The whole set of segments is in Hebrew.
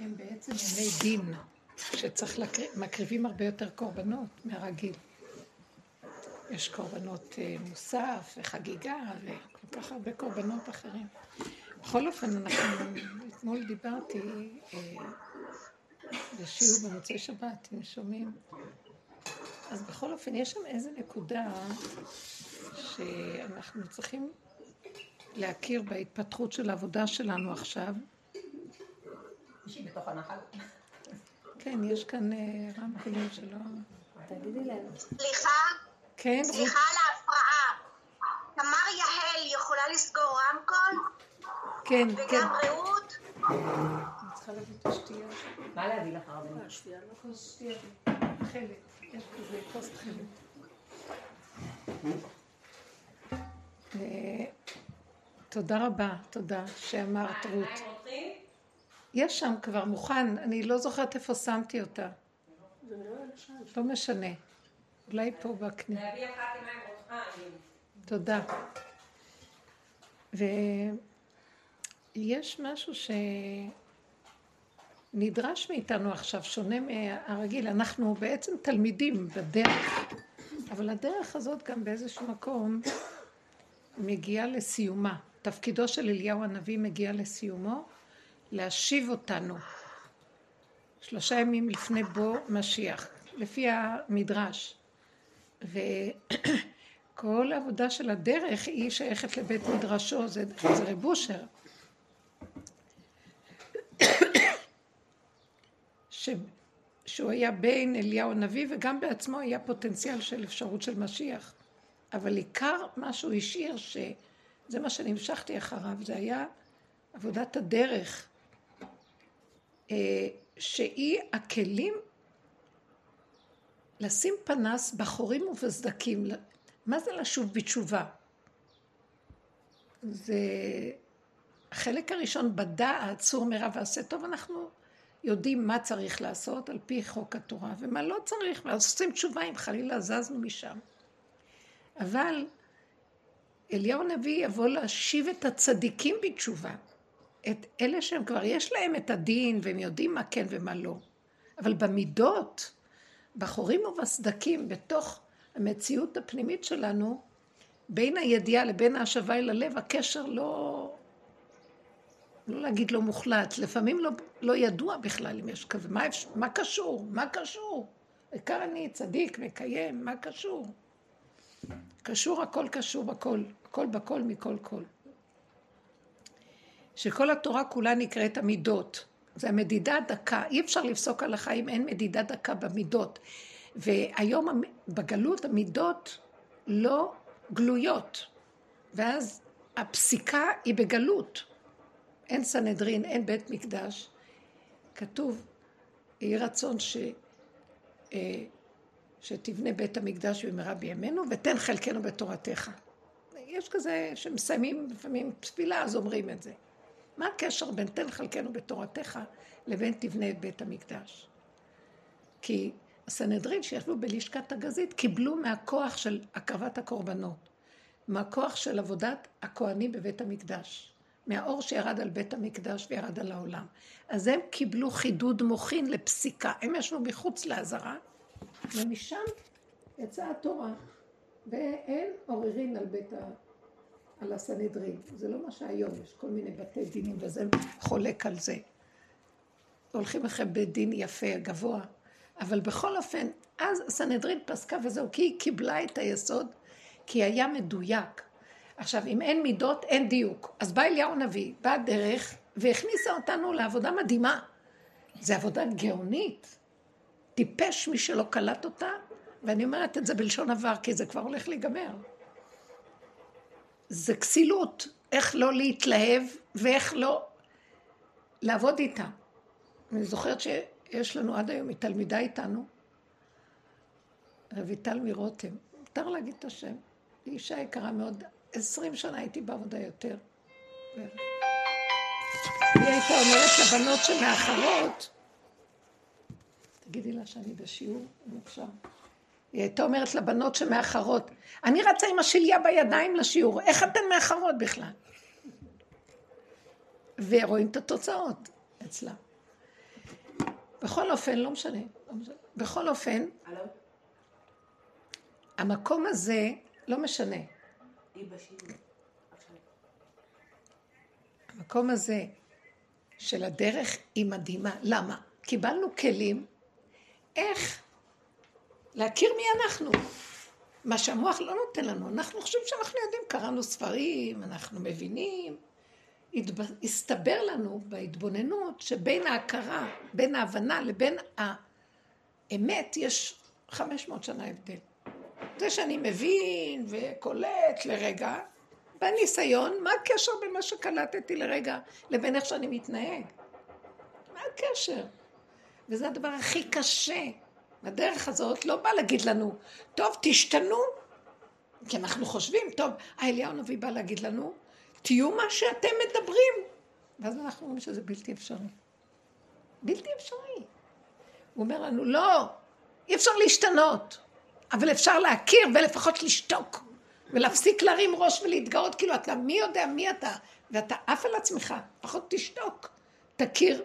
הם בעצם ימי דין, שצריך להקריב, מקריבים הרבה יותר קורבנות מהרגיל. יש קורבנות אה, מוסף וחגיגה וכל כך הרבה קורבנות אחרים. בכל אופן, אנחנו, אתמול דיברתי אה, בשיעור במוצאי שבת, אם שומעים. אז בכל אופן, יש שם איזו נקודה שאנחנו צריכים להכיר בהתפתחות של העבודה שלנו עכשיו. מישהי בתוך הנחל. כן, יש כאן אה, רמקולים שלא... תגידי להם. סליחה, כן, סליחה על ההפרעה. תמר יהל יכולה לסגור רמקול? כן, כן. וגם רעות? אני צריכה להביא את השתייה. מה להביא לך הרבה? השתייה לא כוס שתייה. תכלת. יש כזה כוס תכלת. אה, תודה רבה, תודה שאמרת רות. יש שם כבר מוכן, אני לא זוכרת איפה שמתי אותה. לא משנה. אולי פה בקנה. תודה. ויש משהו שנדרש מאיתנו עכשיו, שונה מהרגיל. אנחנו בעצם תלמידים בדרך, אבל הדרך הזאת גם באיזשהו מקום מגיעה לסיומה. תפקידו של אליהו הנביא מגיע לסיומו, להשיב אותנו. שלושה ימים לפני בוא משיח, לפי המדרש. וכל העבודה של הדרך היא שייכת לבית מדרשו, זה, זה רב אושר. ש, שהוא היה בין אליהו הנביא וגם בעצמו היה פוטנציאל של אפשרות של משיח. אבל עיקר מה שהוא השאיר, שזה מה שנמשכתי אחריו, זה היה עבודת הדרך, שהיא הכלים לשים פנס בחורים ובסדקים. מה זה לשוב בתשובה? זה החלק הראשון בדעת, צור מרע ועשה טוב, אנחנו יודעים מה צריך לעשות על פי חוק התורה ומה לא צריך, ואז עושים תשובה אם חלילה זזנו משם. אבל אליהו הנביא יבוא להשיב את הצדיקים בתשובה, את אלה שהם כבר יש להם את הדין והם יודעים מה כן ומה לא, אבל במידות, בחורים ובסדקים, בתוך המציאות הפנימית שלנו, בין הידיעה לבין ההשבה אל הלב, הקשר לא, לא להגיד לא מוחלט, לפעמים לא, לא ידוע בכלל אם יש כזה, מה, מה קשור? מה קשור? העיקר אני צדיק, מקיים, מה קשור? קשור, הכל קשור בכל, הכל בכל מכל כל. שכל התורה כולה נקראת המידות. זה המדידה הדקה, אי אפשר לפסוק הלכה אם אין מדידה דקה במידות. והיום בגלות המידות לא גלויות, ואז הפסיקה היא בגלות. אין סנהדרין, אין בית מקדש. כתוב, יהי רצון ש... אה, שתבנה בית המקדש במהרה בימינו, ותן חלקנו בתורתך. יש כזה שמסיימים לפעמים תפילה, אז אומרים את זה. מה הקשר בין תן חלקנו בתורתך לבין תבנה את בית המקדש? כי הסנהדרין שישבו בלשכת הגזית קיבלו מהכוח של הקרבת הקורבנות, מהכוח של עבודת הכוהנים בבית המקדש, מהאור שירד על בית המקדש וירד על העולם. אז הם קיבלו חידוד מוחין לפסיקה. הם ישבו מחוץ לעזרה, ומשם יצאה התורה, ואין עוררין על בית ה... על הסנהדרין. זה לא מה שהיום, יש כל מיני בתי דינים וזה חולק על זה. הולכים אחרי בית דין יפה, גבוה, אבל בכל אופן, אז הסנהדרין פסקה וזהו, כי היא קיבלה את היסוד, כי היה מדויק. עכשיו, אם אין מידות, אין דיוק. אז בא אליהו הנביא, בא דרך, והכניסה אותנו לעבודה מדהימה. זו עבודה גאונית. טיפש מי שלא קלט אותה, ואני אומרת את זה בלשון עבר, כי זה כבר הולך להיגמר. זה כסילות, איך לא להתלהב ואיך לא לעבוד איתה. אני זוכרת שיש לנו עד היום, היא תלמידה איתנו, רויטל מרותם, מותר להגיד את השם, היא אישה יקרה מאוד, עשרים שנה הייתי בעבודה יותר. היא הייתה אומרת לבנות שמאחרות, תגידי לה שאני בשיעור, אם אפשר. היא הייתה אומרת לבנות שמאחרות, אני רצה עם השליה בידיים לשיעור, איך אתן מאחרות בכלל? ורואים את התוצאות אצלה. בכל אופן, לא משנה. לא משנה. בכל אופן? המקום הזה, לא משנה. המקום הזה של הדרך היא מדהימה. למה? קיבלנו כלים איך להכיר מי אנחנו. מה שהמוח לא נותן לנו. אנחנו חושבים שאנחנו יודעים, קראנו ספרים, אנחנו מבינים. הסתבר לנו בהתבוננות שבין ההכרה, בין ההבנה לבין האמת, יש 500 שנה הבדל. זה שאני מבין וקולט לרגע, בניסיון, מה הקשר בין מה שקלטתי לרגע לבין איך שאני מתנהג? מה הקשר? וזה הדבר הכי קשה. הדרך הזאת לא באה להגיד לנו, טוב, תשתנו, כי אנחנו חושבים, טוב, האליהו הנביא בא להגיד לנו, תהיו מה שאתם מדברים. ואז אנחנו אומרים שזה בלתי אפשרי. בלתי אפשרי. הוא אומר לנו, לא, אי אפשר להשתנות, אבל אפשר להכיר ולפחות לשתוק, ולהפסיק להרים ראש ולהתגאות כאילו אתה, מי יודע מי אתה, ואתה עף על עצמך, פחות תשתוק, תכיר,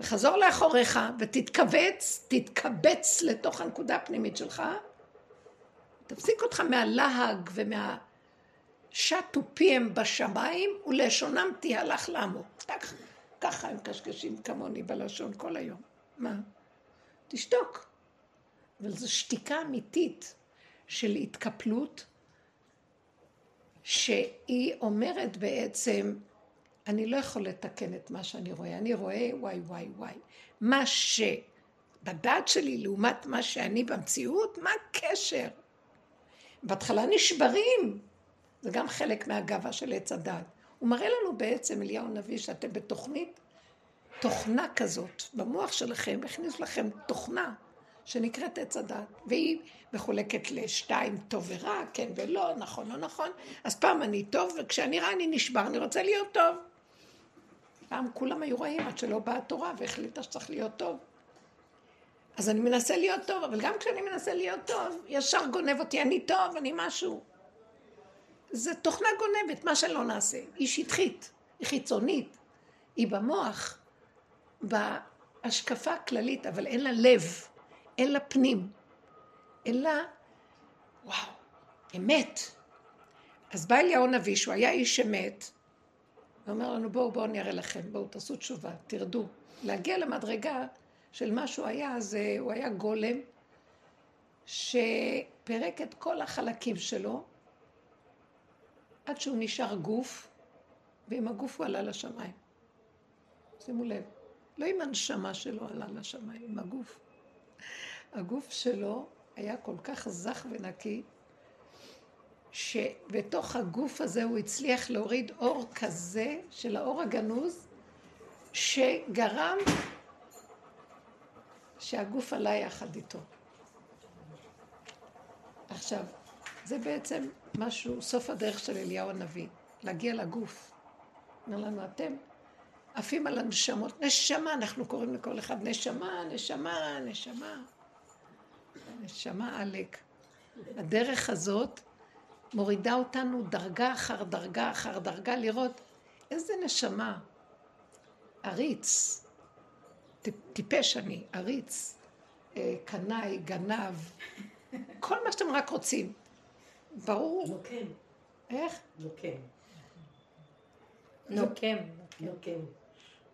וחזור לאחוריך ותתכווץ, תתקבץ לתוך הנקודה הפנימית שלך, תפסיק אותך מהלהג ומה... שטו פיהם בשמיים ולשונם תהלך לעמו. ככה הם קשקשים כמוני בלשון כל היום. מה? תשתוק. אבל זו שתיקה אמיתית של התקפלות, שהיא אומרת בעצם, אני לא יכול לתקן את מה שאני רואה, אני רואה וואי וואי וואי. מה שבדעת שלי לעומת מה שאני במציאות, מה הקשר? בהתחלה נשברים, זה גם חלק מהגאווה של עץ הדת. הוא מראה לנו בעצם, אליהו הנביא, שאתם בתוכנית, תוכנה כזאת, במוח שלכם, הכניסו לכם תוכנה שנקראת עץ הדת, והיא מחולקת לשתיים, טוב ורע, כן ולא, נכון לא נכון, אז פעם אני טוב, וכשאני רע אני נשבר, אני רוצה להיות טוב. פעם כולם היו רעים עד שלא באה התורה והחליטה שצריך להיות טוב. אז אני מנסה להיות טוב, אבל גם כשאני מנסה להיות טוב, ישר גונב אותי, אני טוב, אני משהו. זה תוכנה גונבת, מה שלא נעשה. היא שטחית, היא חיצונית, היא במוח, בהשקפה הכללית, אבל אין לה לב, אין לה פנים, אין לה, וואו, אמת. אז בא אליהו הנביא, שהוא היה איש אמת, ואומר לנו, בואו, בואו אני אראה לכם, בואו תעשו תשובה, תרדו. להגיע למדרגה של מה שהוא היה, זה, הוא היה גולם שפירק את כל החלקים שלו, עד שהוא נשאר גוף, ועם הגוף הוא עלה לשמיים. שימו לב, לא עם הנשמה שלו עלה לשמיים, עם הגוף. הגוף שלו היה כל כך זך ונקי, שבתוך הגוף הזה הוא הצליח להוריד אור כזה של האור הגנוז, שגרם שהגוף עלה יחד איתו. עכשיו, זה בעצם משהו, סוף הדרך של אליהו הנביא, להגיע לגוף. אומר לנו, אתם עפים על הנשמות. נשמה, אנחנו קוראים לכל אחד נשמה, נשמה, נשמה. נשמה עלק. הדרך הזאת מורידה אותנו דרגה אחר דרגה אחר דרגה, לראות איזה נשמה. עריץ, טיפש אני, עריץ, אה, קנאי, גנב, כל מה שאתם רק רוצים. ברור. נוקם. איך? נוקם. נוקם. נוקם.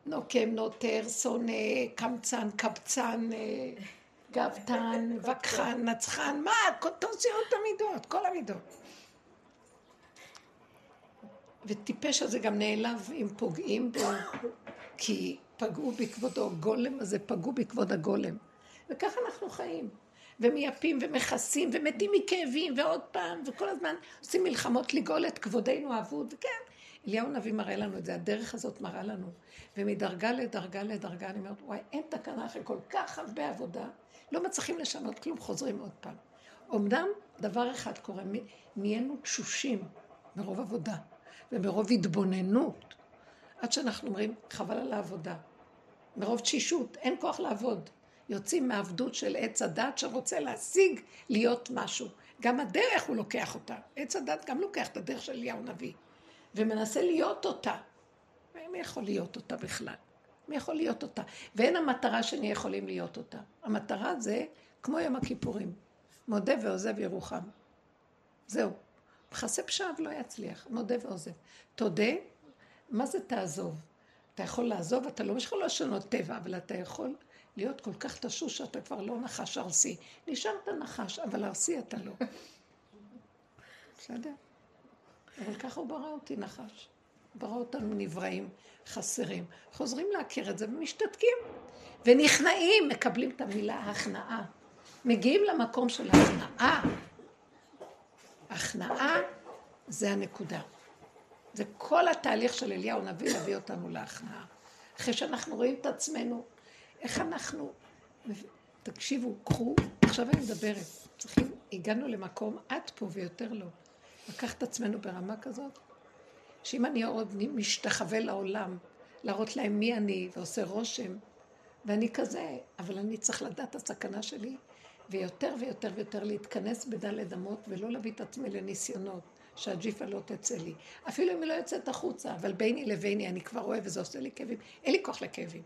נוקם, נוטר, שונא, קמצן, קבצן, אה, גבתן, וכחן, נצחן, מה? תוציאו את המידות, כל המידות. וטיפש הזה גם נעלב אם פוגעים בו, כי פגעו בכבודו, גולם הזה פגעו בכבוד הגולם. וככה אנחנו חיים. ומייפים ומכסים ומתים מכאבים ועוד פעם, וכל הזמן עושים מלחמות לגאול את כבודנו האבוד, כן. אליהו הנביא מראה לנו את זה, הדרך הזאת מראה לנו. ומדרגה לדרגה לדרגה, אני אומרת, וואי, אין תקנה אחרי כל כך הרבה עבודה, לא מצליחים לשנות כלום, חוזרים עוד פעם. אמנם דבר אחד קורה, נהיינו תשושים מרוב עבודה ומרוב התבוננות, עד שאנחנו אומרים, חבל על העבודה. מרוב תשישות, אין כוח לעבוד. יוצאים מעבדות של עץ הדת שרוצה להשיג להיות משהו. גם הדרך הוא לוקח אותה. עץ הדת גם לוקח את הדרך של אליהו נביא, ומנסה להיות אותה. מי יכול להיות אותה בכלל? מי יכול להיות אותה? ואין המטרה שנהיה יכולים להיות אותה. המטרה זה כמו יום הכיפורים. מודה ועוזב ירוחם. זהו. מכסה פשעיו לא יצליח. מודה ועוזב. תודה, מה זה תעזוב? אתה יכול לעזוב, אתה לא יכול לשנות טבע, אבל אתה יכול להיות כל כך תשוש שאתה כבר לא נחש ארסי. נשארת נחש, אבל ארסי אתה לא. בסדר? אבל ככה הוא ברא אותי נחש. ברא אותנו נבראים, חסרים. חוזרים להכיר את זה ומשתתקים. ונכנעים, מקבלים את המילה הכנעה. מגיעים למקום של הכנעה. הכנעה זה הנקודה. זה כל התהליך של אליהו הנביא להביא אותנו להכנעה. אחרי שאנחנו רואים את עצמנו, איך אנחנו... תקשיבו, קחו, עכשיו אני מדברת. צריכים, הגענו למקום עד פה ויותר לא. לקחת את עצמנו ברמה כזאת, שאם אני עוד משתחווה לעולם, להראות להם מי אני, ועושה רושם, ואני כזה, אבל אני צריך לדעת את הסכנה שלי, ויותר ויותר ויותר להתכנס בדלת אמות, ולא להביא את עצמי לניסיונות, שהג'יפה לא תצא לי. אפילו אם היא לא יוצאת החוצה, אבל ביני לביני אני כבר אוהב וזה עושה לי כאבים. אין לי כוח לכאבים.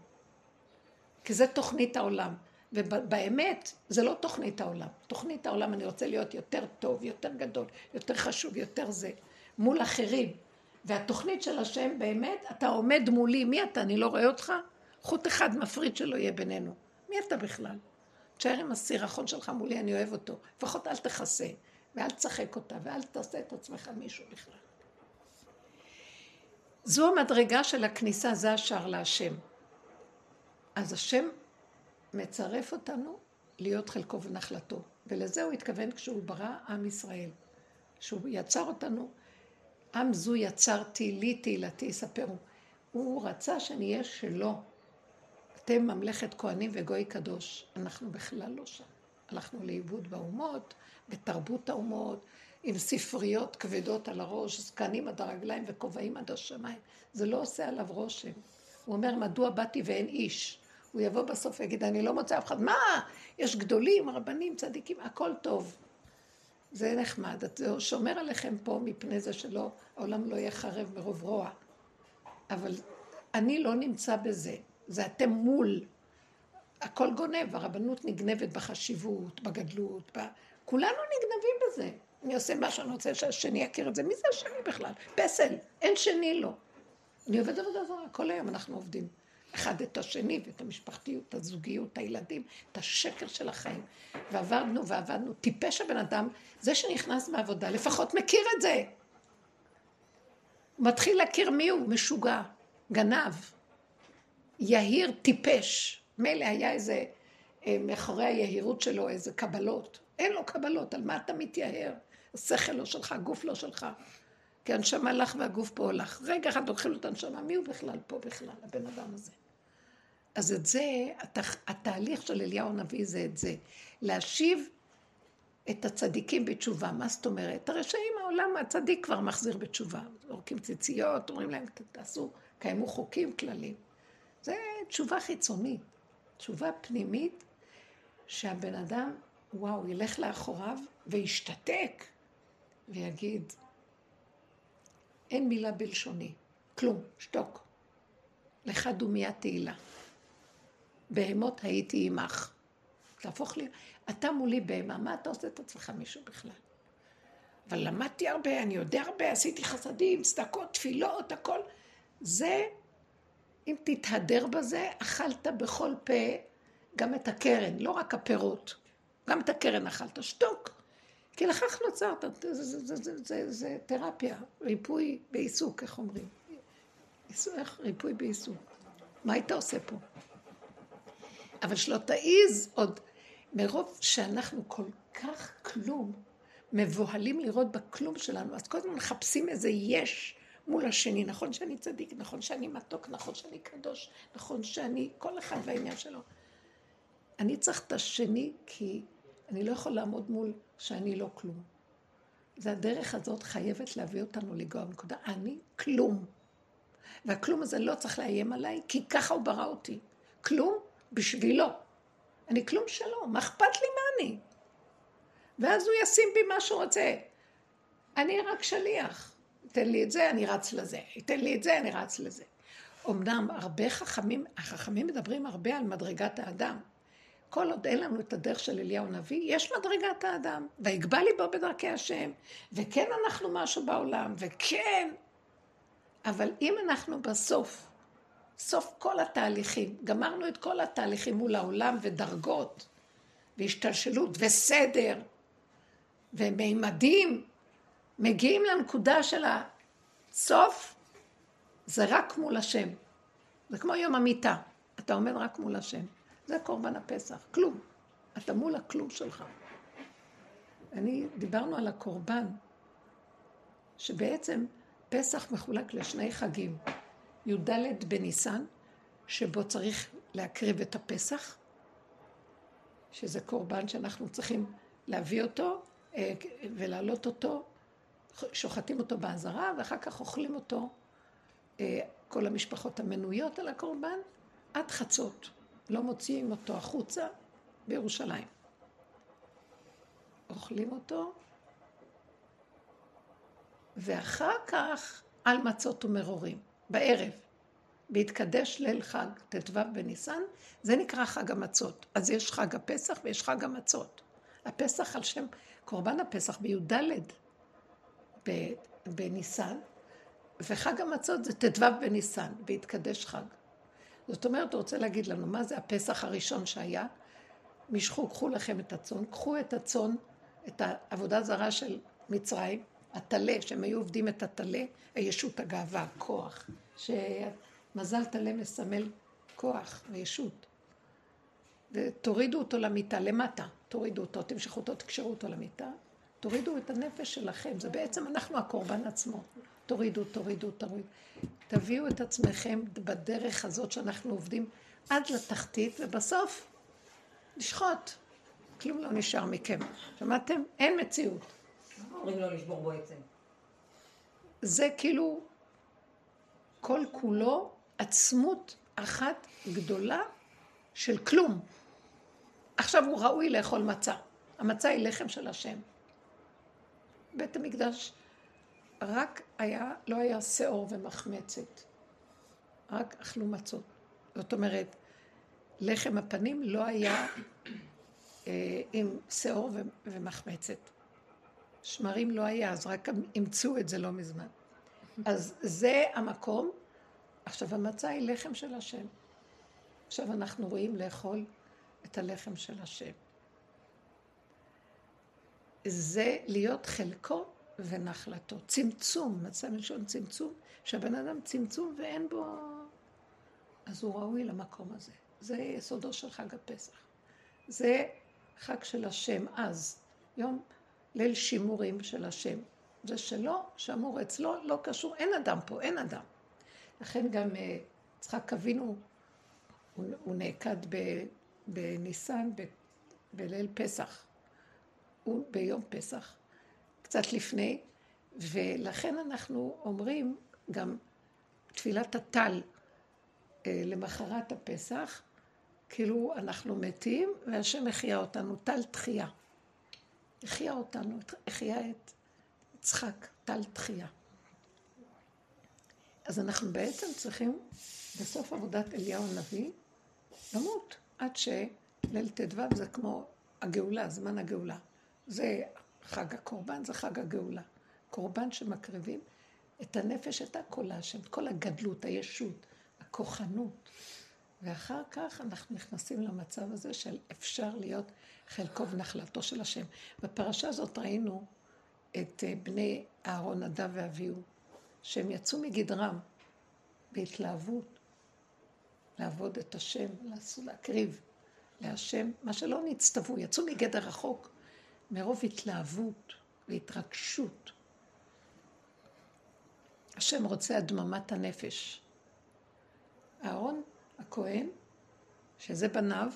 כי זה תוכנית העולם. ובאמת, זה לא תוכנית העולם. תוכנית העולם, אני רוצה להיות יותר טוב, יותר גדול, יותר חשוב, יותר זה, מול אחרים. והתוכנית של השם באמת, אתה עומד מולי, מי אתה? אני לא רואה אותך? חוט אחד מפריד שלא יהיה בינינו. מי אתה בכלל? תשאר עם הסירחון שלך מולי, אני אוהב אותו. לפחות אל תכסה, ואל תשחק אותה, ואל תעשה את עצמך מישהו בכלל. זו המדרגה של הכניסה, זה השער להשם. אז השם מצרף אותנו להיות חלקו ונחלתו. ולזה הוא התכוון כשהוא ברא עם ישראל. שהוא יצר אותנו, עם זו יצרתי, לי תהילתי יספרו. הוא רצה שנהיה שלו. אתם ממלכת כהנים וגוי קדוש. אנחנו בכלל לא שם. הלכנו לאיבוד באומות, בתרבות האומות, עם ספריות כבדות על הראש, זקנים עד הרגליים וכובעים עד השמיים. זה לא עושה עליו רושם. הוא אומר, מדוע באתי ואין איש? הוא יבוא בסוף ויגיד, אני לא מוצא אף אחד. מה? יש גדולים, רבנים, צדיקים, הכל טוב. זה נחמד. זה שומר עליכם פה מפני זה שלא, העולם לא יהיה חרב מרוב רוע. אבל אני לא נמצא בזה. זה אתם מול. הכל גונב, הרבנות נגנבת בחשיבות, בגדלות, ב... כולנו נגנבים בזה. אני עושה מה שאני רוצה שהשני יכיר את זה. מי זה השני בכלל? פסל, אין שני לו. אני עובד עבודה זרה, כל היום אנחנו עובדים. אחד את השני ואת המשפחתיות, את הזוגיות, את הילדים, את השקר של החיים. ועבדנו ועבדנו. טיפש הבן אדם, זה שנכנס בעבודה, לפחות מכיר את זה. מתחיל להכיר מי הוא, משוגע, גנב, יהיר, טיפש. מילא היה איזה, אה, מאחורי היהירות שלו, איזה קבלות. אין לו קבלות, על מה אתה מתייהר? השכל לא שלך, הגוף לא שלך. כי הנשמה לך והגוף פה הולך. רגע אחד לו את הנשמה, מי הוא בכלל פה בכלל, הבן אדם הזה? אז את זה, הת... התהליך של אליהו הנביא זה את זה. להשיב את הצדיקים בתשובה. מה זאת אומרת? הרשעים העולם, הצדיק כבר מחזיר בתשובה. זורקים ציציות, אומרים להם, תעשו, קיימו חוקים, כללים. זה תשובה חיצונית. תשובה פנימית, שהבן אדם, וואו, ילך לאחוריו וישתתק ויגיד, אין מילה בלשוני, כלום, שתוק. לך דומיה תהילה. בהמות הייתי עמך. תהפוך לי, אתה מולי בהמה, מה אתה עושה את עצמך מישהו בכלל? אבל למדתי הרבה, אני יודע הרבה, עשיתי חסדים, צדקות, תפילות, הכל. זה, אם תתהדר בזה, אכלת בכל פה גם את הקרן, לא רק הפירות, גם את הקרן אכלת, שתוק. כי לכך נוצרת, זה, זה, זה, זה, זה, זה תרפיה, ריפוי בעיסוק, איך אומרים? איך ריפוי בעיסוק. מה היית עושה פה? אבל שלא תעיז עוד, מרוב שאנחנו כל כך כלום, מבוהלים לראות בכלום שלנו, אז כל הזמן מחפשים איזה יש מול השני. נכון שאני צדיק, נכון שאני מתוק, נכון שאני קדוש, נכון שאני, כל אחד והעניין שלו. אני צריך את השני כי אני לא יכול לעמוד מול שאני לא כלום. זה הדרך הזאת חייבת להביא אותנו לגוע בנקודה. אני כלום. והכלום הזה לא צריך לאיים עליי, כי ככה הוא ברא אותי. כלום בשבילו. אני כלום שלו, מה אכפת לי מה אני? ואז הוא ישים בי מה שהוא רוצה. אני רק שליח. ייתן לי את זה, אני רץ לזה. ייתן לי את זה, אני רץ לזה. אמנם הרבה חכמים, החכמים מדברים הרבה על מדרגת האדם. כל עוד אין לנו את הדרך של אליהו הנביא, יש מדרגת האדם. ויגבה ליבו בדרכי השם, וכן אנחנו משהו בעולם, וכן. אבל אם אנחנו בסוף, סוף כל התהליכים, גמרנו את כל התהליכים מול העולם ודרגות, והשתלשלות, וסדר, ומימדים, מגיעים לנקודה של הסוף, זה רק מול השם. זה כמו יום המיטה, אתה עומד רק מול השם. זה קורבן הפסח, כלום. אתה מול הכלום שלך. אני, דיברנו על הקורבן, שבעצם פסח מחולק לשני חגים. י"ד בניסן, שבו צריך להקריב את הפסח, שזה קורבן שאנחנו צריכים להביא אותו אה, ולהעלות אותו, שוחטים אותו באזהרה, ואחר כך אוכלים אותו, אה, כל המשפחות המנויות על הקורבן, עד חצות. לא מוציאים אותו החוצה בירושלים. אוכלים אותו, ואחר כך על מצות ומרורים, בערב. בהתקדש ליל חג, ט"ו בניסן, זה נקרא חג המצות. אז יש חג הפסח ויש חג המצות. הפסח על שם, קורבן הפסח בי"ד בניסן, וחג המצות זה ט"ו בניסן, בהתקדש חג. זאת אומרת, הוא רוצה להגיד לנו, מה זה הפסח הראשון שהיה? משכו, קחו לכם את הצאן, קחו את הצאן, את העבודה זרה של מצרים, הטלה, שהם היו עובדים את הטלה, הישות הגאווה, כוח, שמזל טלה מסמל כוח וישות. ותורידו אותו למיטה, למטה, תורידו אותו, תמשכו אותו, תקשרו אותו למיטה, תורידו את הנפש שלכם, זה בעצם אנחנו הקורבן עצמו. תורידו, תורידו, תורידו. תביאו את עצמכם בדרך הזאת שאנחנו עובדים עד לתחתית, ובסוף לשחוט. כלום לא נשאר מכם. שמעתם? אין מציאות. אומרים לו לשבור בו עצם. זה כאילו כל כולו עצמות אחת גדולה של כלום. עכשיו הוא ראוי לאכול מצה. המצה היא לחם של השם. בית המקדש רק היה, לא היה שאור ומחמצת. רק אכלו מצות. זאת אומרת, לחם הפנים לא היה אה, עם שאור ומחמצת. שמרים לא היה, אז רק אימצו את זה לא מזמן. אז זה המקום. עכשיו, המצה היא לחם של השם. עכשיו אנחנו רואים לאכול את הלחם של השם. זה להיות חלקו ונחלתו. צמצום, מצא מלשון צמצום, שהבן אדם צמצום ואין בו... אז הוא ראוי למקום הזה. זה יסודו של חג הפסח. זה חג של השם אז, יום ליל שימורים של השם. זה שלו, שמור אצלו, לא קשור, אין אדם פה, אין אדם. לכן גם אה, יצחק אבינו, הוא, הוא נעקד בניסן, בליל פסח. הוא ביום פסח. קצת לפני, ולכן אנחנו אומרים גם תפילת הטל אה, למחרת הפסח, כאילו אנחנו מתים והשם החיה אותנו, טל תחייה. החיה אותנו, החיה את יצחק, טל תחייה. אז אנחנו בעצם צריכים בסוף עבודת אליהו הנביא למות, עד שליל ט"ו זה כמו הגאולה, זמן הגאולה. זה חג הקורבן זה חג הגאולה. קורבן שמקריבים את הנפש, את להשם, את כל הגדלות, הישות, הכוחנות. ואחר כך אנחנו נכנסים למצב הזה של אפשר להיות חלקו ונחלתו של השם. בפרשה הזאת ראינו את אה, בני אהרון, נדב ואביהו, שהם יצאו מגדרם בהתלהבות, לעבוד את השם, להקריב להשם, מה שלא נצטוו, יצאו מגדר החוק. מרוב התלהבות והתרגשות. השם רוצה הדממת הנפש. אהרון הכהן, שזה בניו,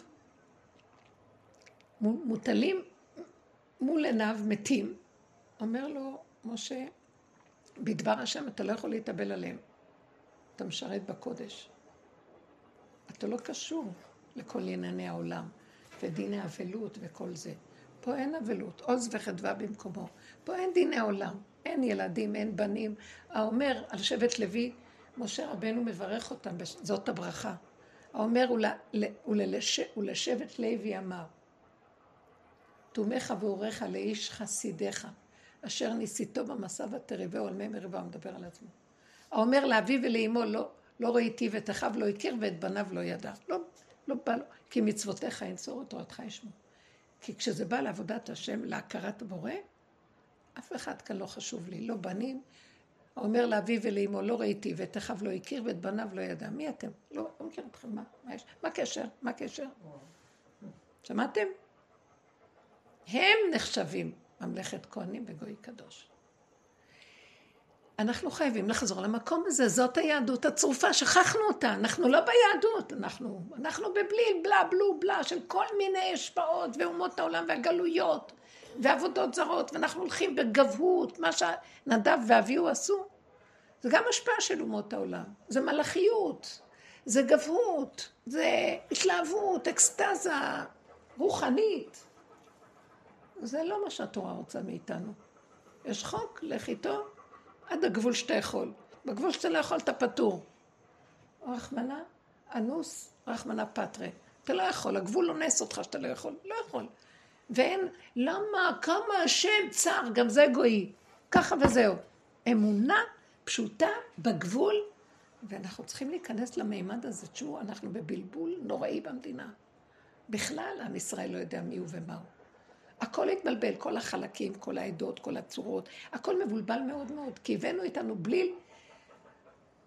מוטלים מול עיניו מתים. אומר לו, משה, בדבר השם אתה לא יכול להתאבל עליהם. אתה משרת בקודש. אתה לא קשור לכל ענייני העולם ודיני אבלות וכל זה. פה אין אבלות, עוז וחדווה במקומו. פה אין דיני עולם, אין ילדים, אין בנים. האומר על שבט לוי, משה רבנו מברך אותם, זאת הברכה. האומר ולשבט לוי אמר, תומך ואורך לאיש חסידיך, אשר ניסיתו במסע ותרבהו על מי מריבה, הוא מדבר על עצמו. האומר לאביו ולאמו, לא, לא ראיתי ואת אחיו לא הכיר ואת בניו לא ידע. לא, לא בא לו, כי מצוותיך ינצור את תורתך ישמו. כי כשזה בא לעבודת השם, להכרת הבורא, אף אחד כאן לא חשוב לי, לא בנים. האומר לאביו ולאמו, לא ראיתי ואת אחיו לא הכיר ואת בניו לא ידע. מי אתם? לא, לא מכיר אתכם, מה, מה יש? מה הקשר? מה הקשר? שמעתם? הם נחשבים ממלכת כהנים וגוי קדוש. אנחנו חייבים לחזור למקום הזה, זאת היהדות הצרופה, שכחנו אותה, אנחנו לא ביהדות, אנחנו, אנחנו בבליל, בלה, בלו, בלה, של כל מיני השפעות ואומות העולם והגלויות ועבודות זרות, ואנחנו הולכים בגבהות, מה שנדב ואביהו עשו, זה גם השפעה של אומות העולם, זה מלאכיות, זה גבהות, זה התלהבות, אקסטזה רוחנית. זה לא מה שהתורה רוצה מאיתנו. יש חוק, לך איתו עד הגבול שאתה יכול. בגבול שאתה לא יכול, אתה פטור. רחמנה, אנוס, רחמנה פטרה. אתה לא יכול, הגבול אונס אותך שאתה לא יכול. לא יכול. ואין, למה, כמה השם צר, גם זה גוי. ככה וזהו. אמונה פשוטה בגבול, ואנחנו צריכים להיכנס למימד הזה. תשמעו, אנחנו בבלבול נוראי במדינה. בכלל, עם ישראל לא יודע מי הוא ומה הוא. הכל התבלבל, כל החלקים, כל העדות, כל הצורות, הכל מבולבל מאוד מאוד, כי הבאנו איתנו בליל.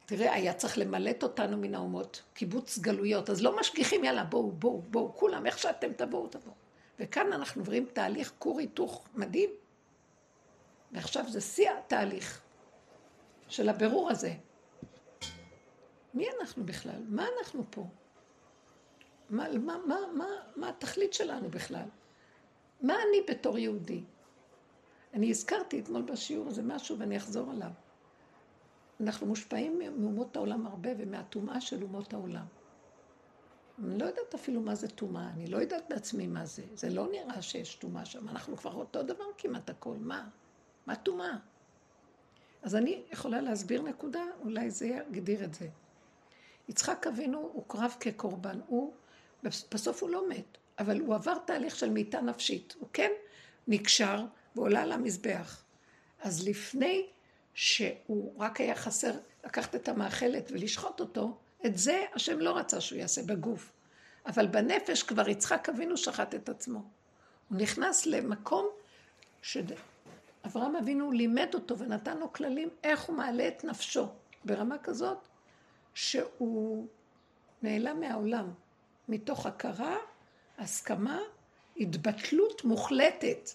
תראה, היה צריך למלט אותנו מן האומות, קיבוץ גלויות, אז לא משגיחים, יאללה, בואו, בואו, בואו, כולם, איך שאתם תבואו, תבואו. וכאן אנחנו עוברים תהליך כור היתוך מדהים, ועכשיו זה שיא התהליך של הבירור הזה. מי אנחנו בכלל? מה אנחנו פה? מה, מה, מה, מה, מה התכלית שלנו בכלל? מה אני בתור יהודי? אני הזכרתי אתמול בשיעור הזה משהו ואני אחזור עליו. אנחנו מושפעים מאומות העולם הרבה ומהטומאה של אומות העולם. אני לא יודעת אפילו מה זה טומאה, אני לא יודעת בעצמי מה זה. זה לא נראה שיש טומאה שם, אנחנו כבר אותו דבר כמעט הכל. מה? מה טומאה? אז אני יכולה להסביר נקודה, אולי זה יגדיר את זה. יצחק אבינו הוא קרב כקורבן, הוא, בסוף הוא לא מת, אבל הוא עבר תהליך של מיתה נפשית. הוא כן נקשר ועולה למזבח. אז לפני שהוא רק היה חסר לקחת את המאכלת ולשחוט אותו, את זה השם לא רצה שהוא יעשה בגוף. אבל בנפש כבר יצחק אבינו שחט את עצמו. הוא נכנס למקום שאברהם אבינו לימד אותו ונתן לו כללים איך הוא מעלה את נפשו ברמה כזאת שהוא נעלם מהעולם מתוך הכרה, הסכמה, התבטלות מוחלטת.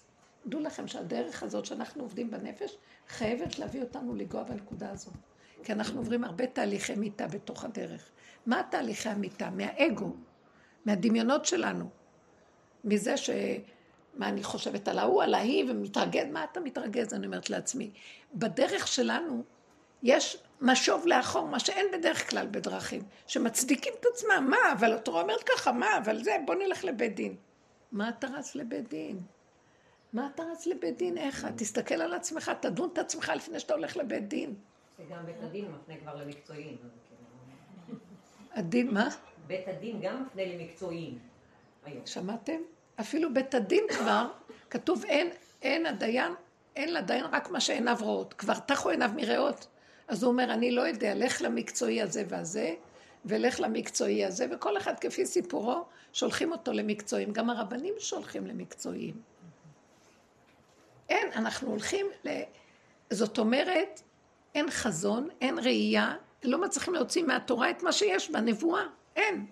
דעו לכם שהדרך הזאת שאנחנו עובדים בנפש חייבת להביא אותנו לגוע בנקודה הזאת. כי אנחנו עוברים הרבה תהליכי מיטה בתוך הדרך. מה תהליכי המיטה? מהאגו, מהדמיונות שלנו. מזה ש... מה אני חושבת על ההוא, על ההיא, ומתרגז, מה אתה מתרגז? אני אומרת לעצמי. בדרך שלנו יש משוב לאחור, מה שאין בדרך כלל בדרכים, שמצדיקים את עצמם. מה, אבל התורה אומרת ככה, מה, אבל זה, בוא נלך לבית דין. מה אתה רץ לבית דין? מה אתה רץ לבית דין? איך? תסתכל על עצמך, תדון את עצמך לפני שאתה הולך לבית דין. שגם בית הדין מפנה כבר למקצועיים. הדין, מה? בית הדין גם מפנה למקצועיים. שמעתם? אפילו בית הדין כבר, כתוב אין, אין הדיין, אין לדיין רק מה שעיניו רואות. כבר תחו עיניו מראות. אז הוא אומר, אני לא יודע, לך למקצועי הזה והזה, ולך למקצועי הזה, וכל אחד כפי סיפורו, שולחים אותו למקצועיים. גם הרבנים שולחים למקצועיים. אין, אנחנו הולכים ל... זאת אומרת, אין חזון, אין ראייה, לא מצליחים להוציא מהתורה את מה שיש בנבואה. אין.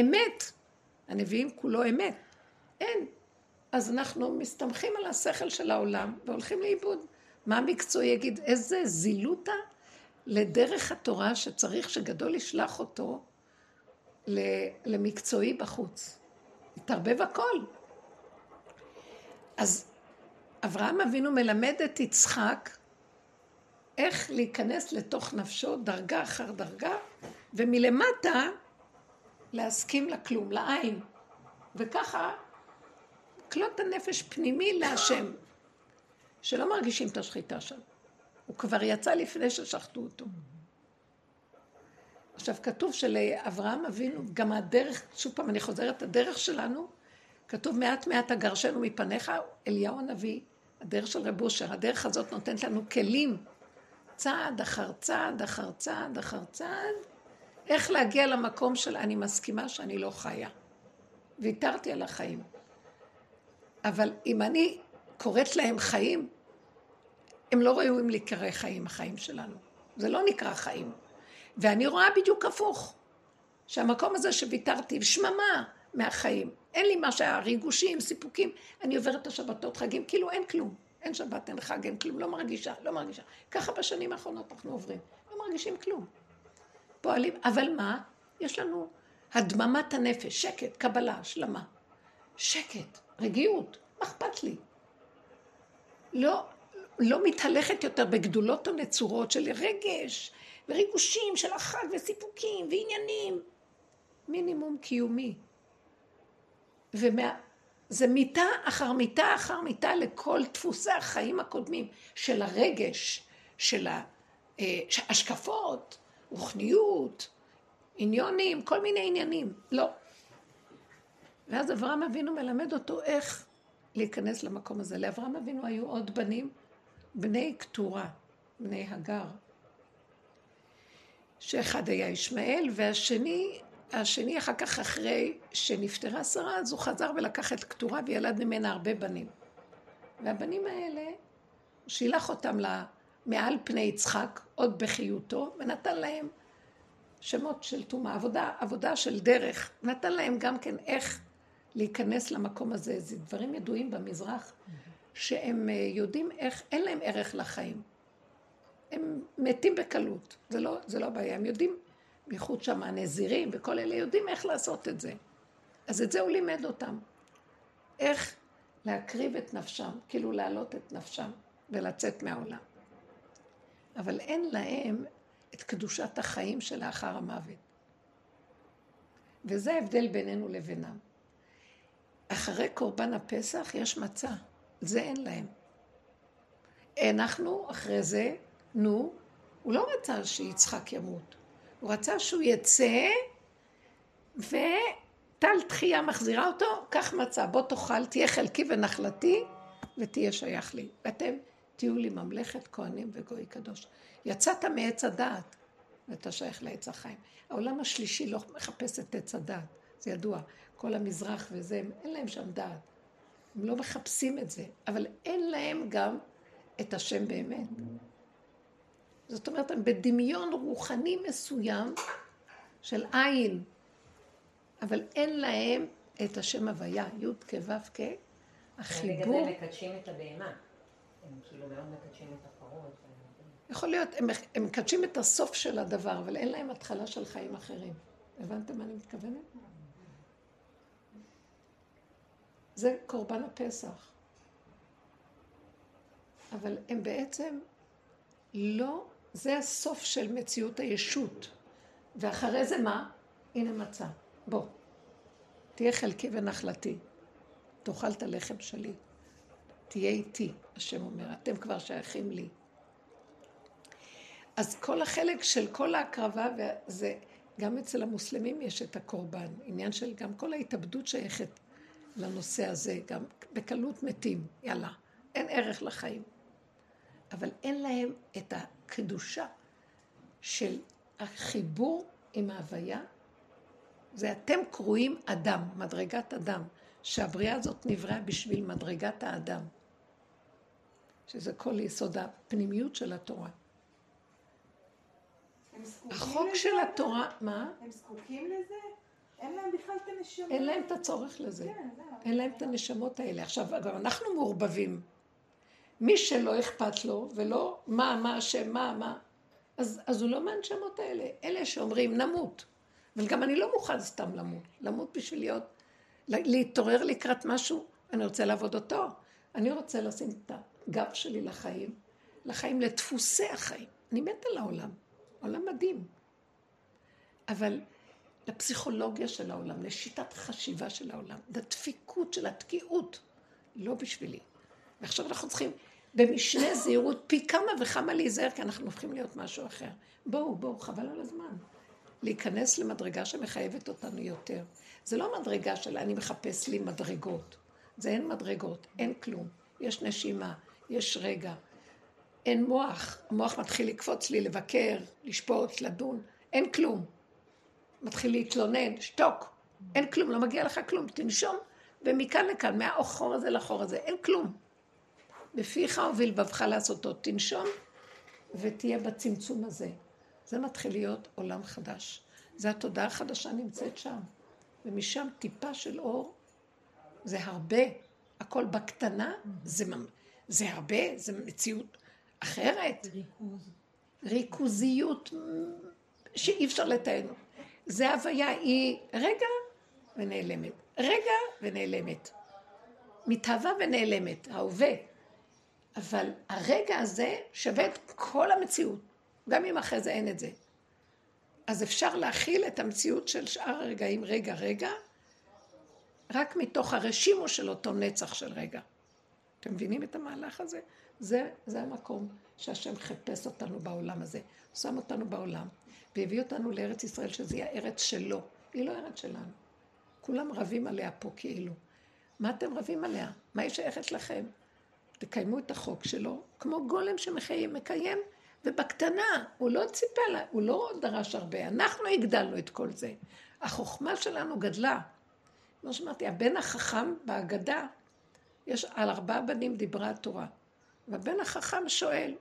אמת. הנביאים כולו אמת. אין. אז אנחנו מסתמכים על השכל של העולם והולכים לאיבוד. מה המקצועי יגיד? איזה זילותה לדרך התורה שצריך שגדול ישלח אותו למקצועי בחוץ. יתערבב הכל. אז אברהם אבינו מלמד את יצחק איך להיכנס לתוך נפשו דרגה אחר דרגה, ומלמטה להסכים לכלום, לעין. וככה כלות הנפש פנימי להשם, שלא מרגישים את השחיטה שם. הוא כבר יצא לפני ששחטו אותו. עכשיו, כתוב שלאברהם אבינו, גם הדרך, שוב פעם, אני חוזרת, הדרך שלנו, כתוב מעט מעט אגרשנו מפניך, אליהו הנביא, הדרך של רב אושר, הדרך הזאת נותנת לנו כלים, צעד אחר צעד אחר צעד אחר צעד, איך להגיע למקום של אני מסכימה שאני לא חיה. ויתרתי על החיים. אבל אם אני קוראת להם חיים, הם לא ראויים להיקרא חיים, החיים שלנו. זה לא נקרא חיים. ואני רואה בדיוק הפוך, שהמקום הזה שוויתרתי, שממה מהחיים. אין לי מה שהיה, ריגושים, סיפוקים. אני עוברת את השבתות, חגים, כאילו אין כלום. אין שבת, אין חג, אין כלום, לא מרגישה, לא מרגישה. ככה בשנים האחרונות אנחנו עוברים. לא מרגישים כלום. פועלים, אבל מה? יש לנו הדממת הנפש, שקט, קבלה, השלמה. שקט, רגיעות, מה אכפת לי? לא, לא מתהלכת יותר בגדולות הנצורות של רגש וריגושים של החג וסיפוקים ועניינים. מינימום קיומי. ומה... מיטה אחר מיטה אחר מיטה לכל דפוסי החיים הקודמים של הרגש, של ההשקפות, רוחניות, עניונים, כל מיני עניינים. לא. ואז אברהם אבינו מלמד אותו איך להיכנס למקום הזה. לאברהם אבינו היו עוד בנים, בני קטורה, בני הגר. שאחד היה ישמעאל, והשני, השני אחר כך, אחרי שנפטרה שרה, אז הוא חזר ולקח את קטורה וילד ממנה הרבה בנים. והבנים האלה, הוא שילח אותם מעל פני יצחק, עוד בחיותו, ונתן להם שמות של טומאה, עבודה, עבודה של דרך. נתן להם גם כן איך להיכנס למקום הזה. זה דברים ידועים במזרח, שהם אה, יודעים איך, אין להם ערך לחיים. הם מתים בקלות, זה לא, זה לא בעיה. הם יודעים, בייחוד שם הנזירים וכל אלה, יודעים איך לעשות את זה. אז את זה הוא לימד אותם. איך להקריב את נפשם, כאילו להעלות את נפשם ולצאת מהעולם. אבל אין להם את קדושת החיים שלאחר המוות. וזה ההבדל בינינו לבינם. אחרי קורבן הפסח יש מצה, זה אין להם. אנחנו אחרי זה, נו, הוא לא רצה שיצחק ימות, הוא רצה שהוא יצא וטל תחייה מחזירה אותו, קח מצה, בוא תאכל, תהיה חלקי ונחלתי ותהיה שייך לי. ואתם תהיו לי ממלכת כהנים וגוי קדוש. יצאת מעץ הדעת, ואתה שייך לעץ החיים. העולם השלישי לא מחפש את עץ הדעת, זה ידוע. כל המזרח וזה, אין להם שם דעת. הם לא מחפשים את זה, אבל אין להם גם את השם באמת. זאת אומרת, הם בדמיון רוחני מסוים של עין, אבל אין להם את השם הוויה, י' כו' כ', החיבור. בגלל זה מקדשים את הבהמה. הם כאילו מאוד מקדשים את הפרות. יכול להיות, הם, הם מקדשים את הסוף של הדבר, אבל אין להם התחלה של חיים אחרים. הבנתם מה אני מתכוונת? זה קורבן הפסח. אבל הם בעצם לא, זה הסוף של מציאות הישות. ואחרי זה מה? הנה מצה. בוא, תהיה חלקי ונחלתי. תאכל את הלחם שלי. תהיה איתי, השם אומר. אתם כבר שייכים לי. אז כל החלק של כל ההקרבה, זה, גם אצל המוסלמים יש את הקורבן. עניין של גם כל ההתאבדות שייכת לנושא הזה, גם בקלות מתים, יאללה, אין ערך לחיים. אבל אין להם את הקדושה של החיבור עם ההוויה. זה אתם קרואים אדם, מדרגת אדם, שהבריאה הזאת נבראה בשביל מדרגת האדם, שזה כל יסוד הפנימיות של התורה. החוק? של התורה, מה? הם זקוקים לזה? אין להם בכלל את הנשמה. אין להם את הצורך לזה. כן, זהו. אין להם את הנשמות האלה. עכשיו, גם אנחנו מעורבבים. מי שלא אכפת לו, ולא מה, מה השם, מה, מה, אז, אז הוא לא מהנשמות האלה. אלה שאומרים, נמות. אבל גם אני לא מוכן סתם למות. למות בשביל להיות, להתעורר לקראת משהו, אני רוצה לעבוד אותו. אני רוצה לשים את הגב שלי לחיים, לחיים, לדפוסי החיים. אני מתה לעולם. עולם מדהים. אבל לפסיכולוגיה של העולם, לשיטת חשיבה של העולם, לדפיקות של התקיעות, לא בשבילי. ועכשיו אנחנו צריכים במשנה זהירות פי כמה וכמה להיזהר, כי אנחנו הופכים להיות משהו אחר. בואו, בואו, חבל על הזמן. להיכנס למדרגה שמחייבת אותנו יותר. זה לא מדרגה של אני מחפש לי מדרגות. זה אין מדרגות, אין כלום. יש נשימה, יש רגע. אין מוח. המוח מתחיל לקפוץ לי, לבקר, לשפוט, לדון. אין כלום. מתחיל להתלונן, שתוק. אין כלום, לא מגיע לך כלום. תנשום, ומכאן לכאן, מהחור הזה לחור הזה, אין כלום. בפיך ובלבבך לעשותו. תנשום ותהיה בצמצום הזה. זה מתחיל להיות עולם חדש. זה התודעה החדשה נמצאת שם. ומשם טיפה של אור זה הרבה. הכל בקטנה, זה, זה הרבה, זה מציאות אחרת. ריכוז. ריכוזיות שאי אפשר לתאר. זה הוויה, היא רגע ונעלמת. רגע ונעלמת. מתהווה ונעלמת, ההווה. אבל הרגע הזה שווה את כל המציאות, גם אם אחרי זה אין את זה. אז אפשר להכיל את המציאות של שאר הרגעים רגע רגע, רק מתוך הרשימו של אותו נצח של רגע. אתם מבינים את המהלך הזה? זה, זה המקום שהשם חיפש אותנו בעולם הזה. שם אותנו בעולם, והביא אותנו לארץ ישראל, שזה יהיה ארץ שלו. היא לא ארץ שלנו. כולם רבים עליה פה כאילו. מה אתם רבים עליה? מה היא שייכת לכם? תקיימו את החוק שלו, כמו גולם שמקיים, ובקטנה, הוא לא ציפה לה, הוא לא דרש הרבה, אנחנו הגדלנו את כל זה. החוכמה שלנו גדלה. כמו שאמרתי, הבן החכם בהגדה, יש, על ארבעה בנים דיברה התורה. והבן החכם שואל,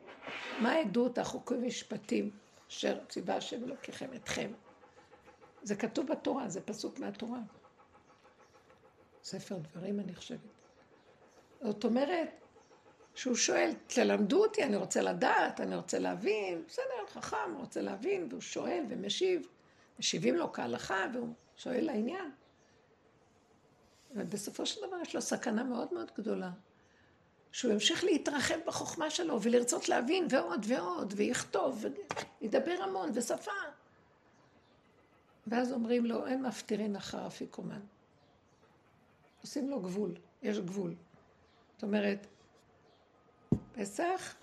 מה העדות החוקי משפטים אשר ציווה השם אלוקיכם אתכם? זה כתוב בתורה, זה פסוק מהתורה. ספר דברים, אני חושבת. זאת אומרת, שהוא שואל, תלמדו אותי, אני רוצה לדעת, אני רוצה להבין, בסדר, חכם, רוצה להבין, והוא שואל ומשיב, משיבים לו כהלכה, והוא שואל לעניין. ובסופו של דבר יש לו סכנה מאוד מאוד גדולה. שהוא ימשיך להתרחב בחוכמה שלו ולרצות להבין ועוד ועוד, ויכתוב, וידבר המון, ושפה. ואז אומרים לו, אין מפטירין אחר אפיקומן. עושים לו גבול, יש גבול. זאת אומרת, פסח,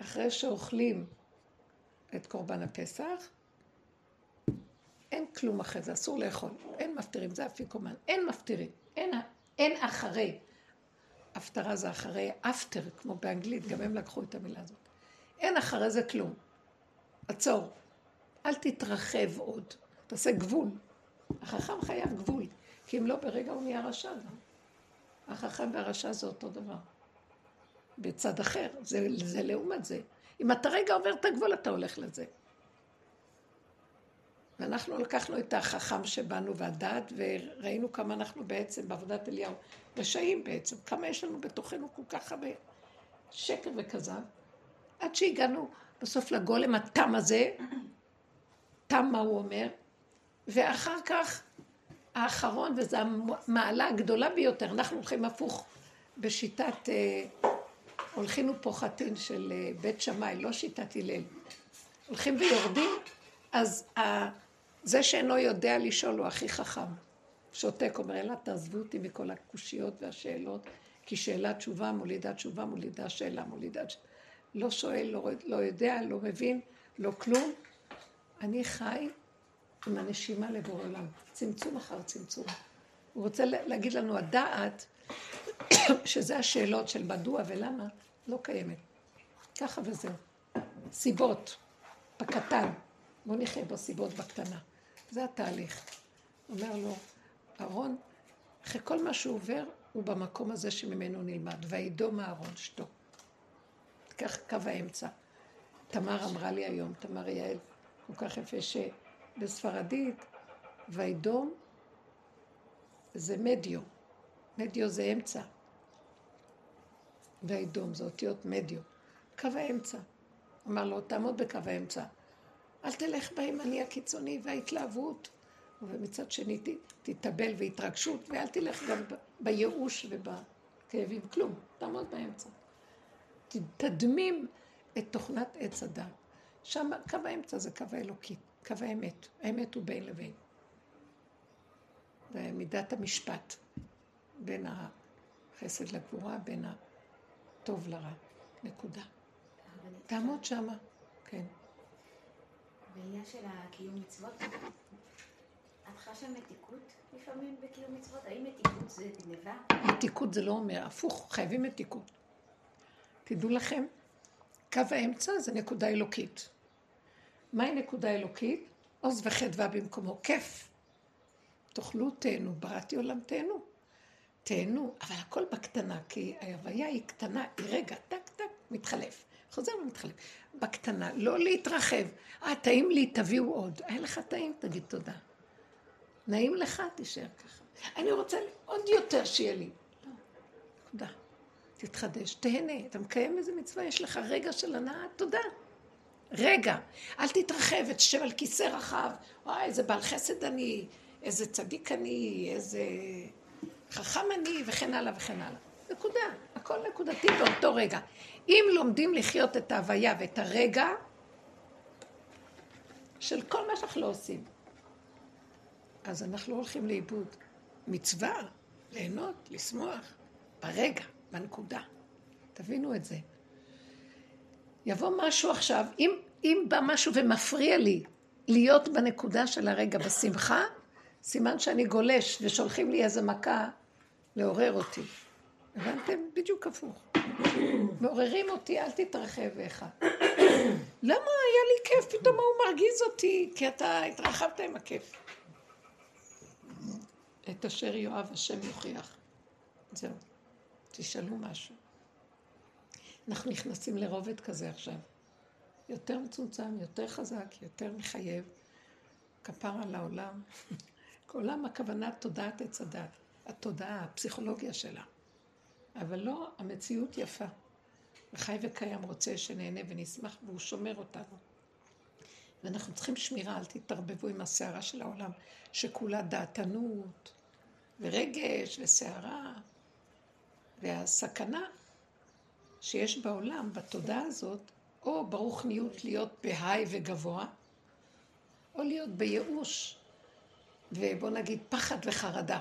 אחרי שאוכלים את קורבן הפסח, אין כלום אחרי זה, אסור לאכול. אין מפטירים, זה אפיקומן. אין מפטירים. אין, אין אחרי. הפטרה זה אחרי אפטר, כמו באנגלית, גם הם לקחו את המילה הזאת. אין אחרי זה כלום. עצור. אל תתרחב עוד. תעשה גבול. החכם חייב גבול, כי אם לא, ברגע הוא נהיה רשע גם. החכם והרשע זה אותו דבר. בצד אחר, זה, זה לעומת זה. אם אתה רגע עובר את הגבול, אתה הולך לזה. ואנחנו לקחנו את החכם שבנו והדעת, וראינו כמה אנחנו בעצם בעבודת אליהו רשעים בעצם, כמה יש לנו בתוכנו כל כך הרבה שקר וכזב, עד שהגענו בסוף לגולם התם הזה, תם מה הוא אומר, ואחר כך האחרון, וזו המעלה הגדולה ביותר, אנחנו הולכים הפוך בשיטת, אה, הולכינו פוחתין של אה, בית שמאי, לא שיטת הלל. הולכים ויורדים, אז זה שאינו יודע לשאול הוא הכי חכם. שותק, אומר, אלא תעזבו אותי מכל הקושיות והשאלות, כי שאלה תשובה מולידה תשובה מולידה שאלה מולידה שאלה. לא שואל, לא, לא יודע, לא מבין, לא כלום. אני חי עם הנשימה לבורא עולם, צמצום אחר צמצום. הוא רוצה להגיד לנו, הדעת, שזה השאלות של מדוע ולמה, לא קיימת. ככה וזהו. סיבות, בקטן. בוא נחיה בסיבות בקטנה. זה התהליך. אומר לו, אהרון, אחרי כל מה שהוא עובר, הוא במקום הזה שממנו נלמד. וידום אהרון שתו. תיקח קו האמצע. תמר אמרה לי היום, תמר יעל, כל כך יפה, שבספרדית, וידום זה מדיו. מדיו זה אמצע. וידום זה אותיות מדיו. קו האמצע. אמר לו, תעמוד בקו האמצע. אל תלך בימני הקיצוני וההתלהבות, ומצד שני תתאבל והתרגשות, ואל תלך גם בייאוש ובכאבים, כלום, תעמוד באמצע. תדמים את תוכנת עץ הדת. שם קו האמצע זה קו האלוקי, קו האמת. האמת הוא בין לבין. זה מידת המשפט בין החסד לגבורה, בין הטוב לרע. נקודה. תעמוד שמה, כן. בעניין של הקיום מצוות, את חשה מתיקות לפעמים בקיום מצוות? האם מתיקות זה גניבה? מתיקות זה לא אומר, הפוך, חייבים מתיקות. תדעו לכם, קו האמצע זה נקודה אלוקית. מהי נקודה אלוקית? עוז וחדווה במקומו, כיף. תאכלו, תהנו, בראתי עולם תהנו. תהנו, אבל הכל בקטנה, כי ההוויה היא קטנה, היא רגע, טק טק, מתחלף. חוזר ומתחלף. בקטנה, לא להתרחב. אה, טעים לי, תביאו עוד. היה לך טעים, תגיד תודה. נעים לך, תישאר ככה. אני רוצה עוד יותר שיהיה לי. לא, נקודה. תתחדש, תהנה. אתה מקיים איזה מצווה, יש לך רגע של הנאה, תודה. רגע, אל תתרחב, תשב על כיסא רחב. וואי, איזה בעל חסד אני, איזה צדיק אני, איזה חכם אני, וכן הלאה וכן הלאה. נקודה, הכל נקודתי באותו רגע. אם לומדים לחיות את ההוויה ואת הרגע של כל מה שאנחנו לא עושים, אז אנחנו לא הולכים לאיבוד. מצווה, ליהנות, לשמוח, ברגע, בנקודה. תבינו את זה. יבוא משהו עכשיו, אם, אם בא משהו ומפריע לי להיות בנקודה של הרגע בשמחה, סימן שאני גולש ושולחים לי איזה מכה לעורר אותי. הבנתם? בדיוק הפוך. מעוררים אותי, אל תתרחב ואחד. למה היה לי כיף, פתאום הוא מרגיז אותי? כי אתה התרחבת עם הכיף. את אשר יואב השם יוכיח. זהו. תשאלו משהו. אנחנו נכנסים לרובד כזה עכשיו. יותר מצומצם, יותר חזק, יותר מחייב. כפר על העולם. עולם הכוונה תודעת עץ הדת. התודעה, הפסיכולוגיה שלה. אבל לא, המציאות יפה. וחי וקיים רוצה שנהנה ונשמח והוא שומר אותנו. ואנחנו צריכים שמירה, אל תתערבבו עם הסערה של העולם, שכולה דעתנות, ורגש, וסערה, והסכנה שיש בעולם, בתודעה הזאת, או ברוחניות להיות בהיי וגבוה, או להיות בייאוש, ובוא נגיד פחד וחרדה.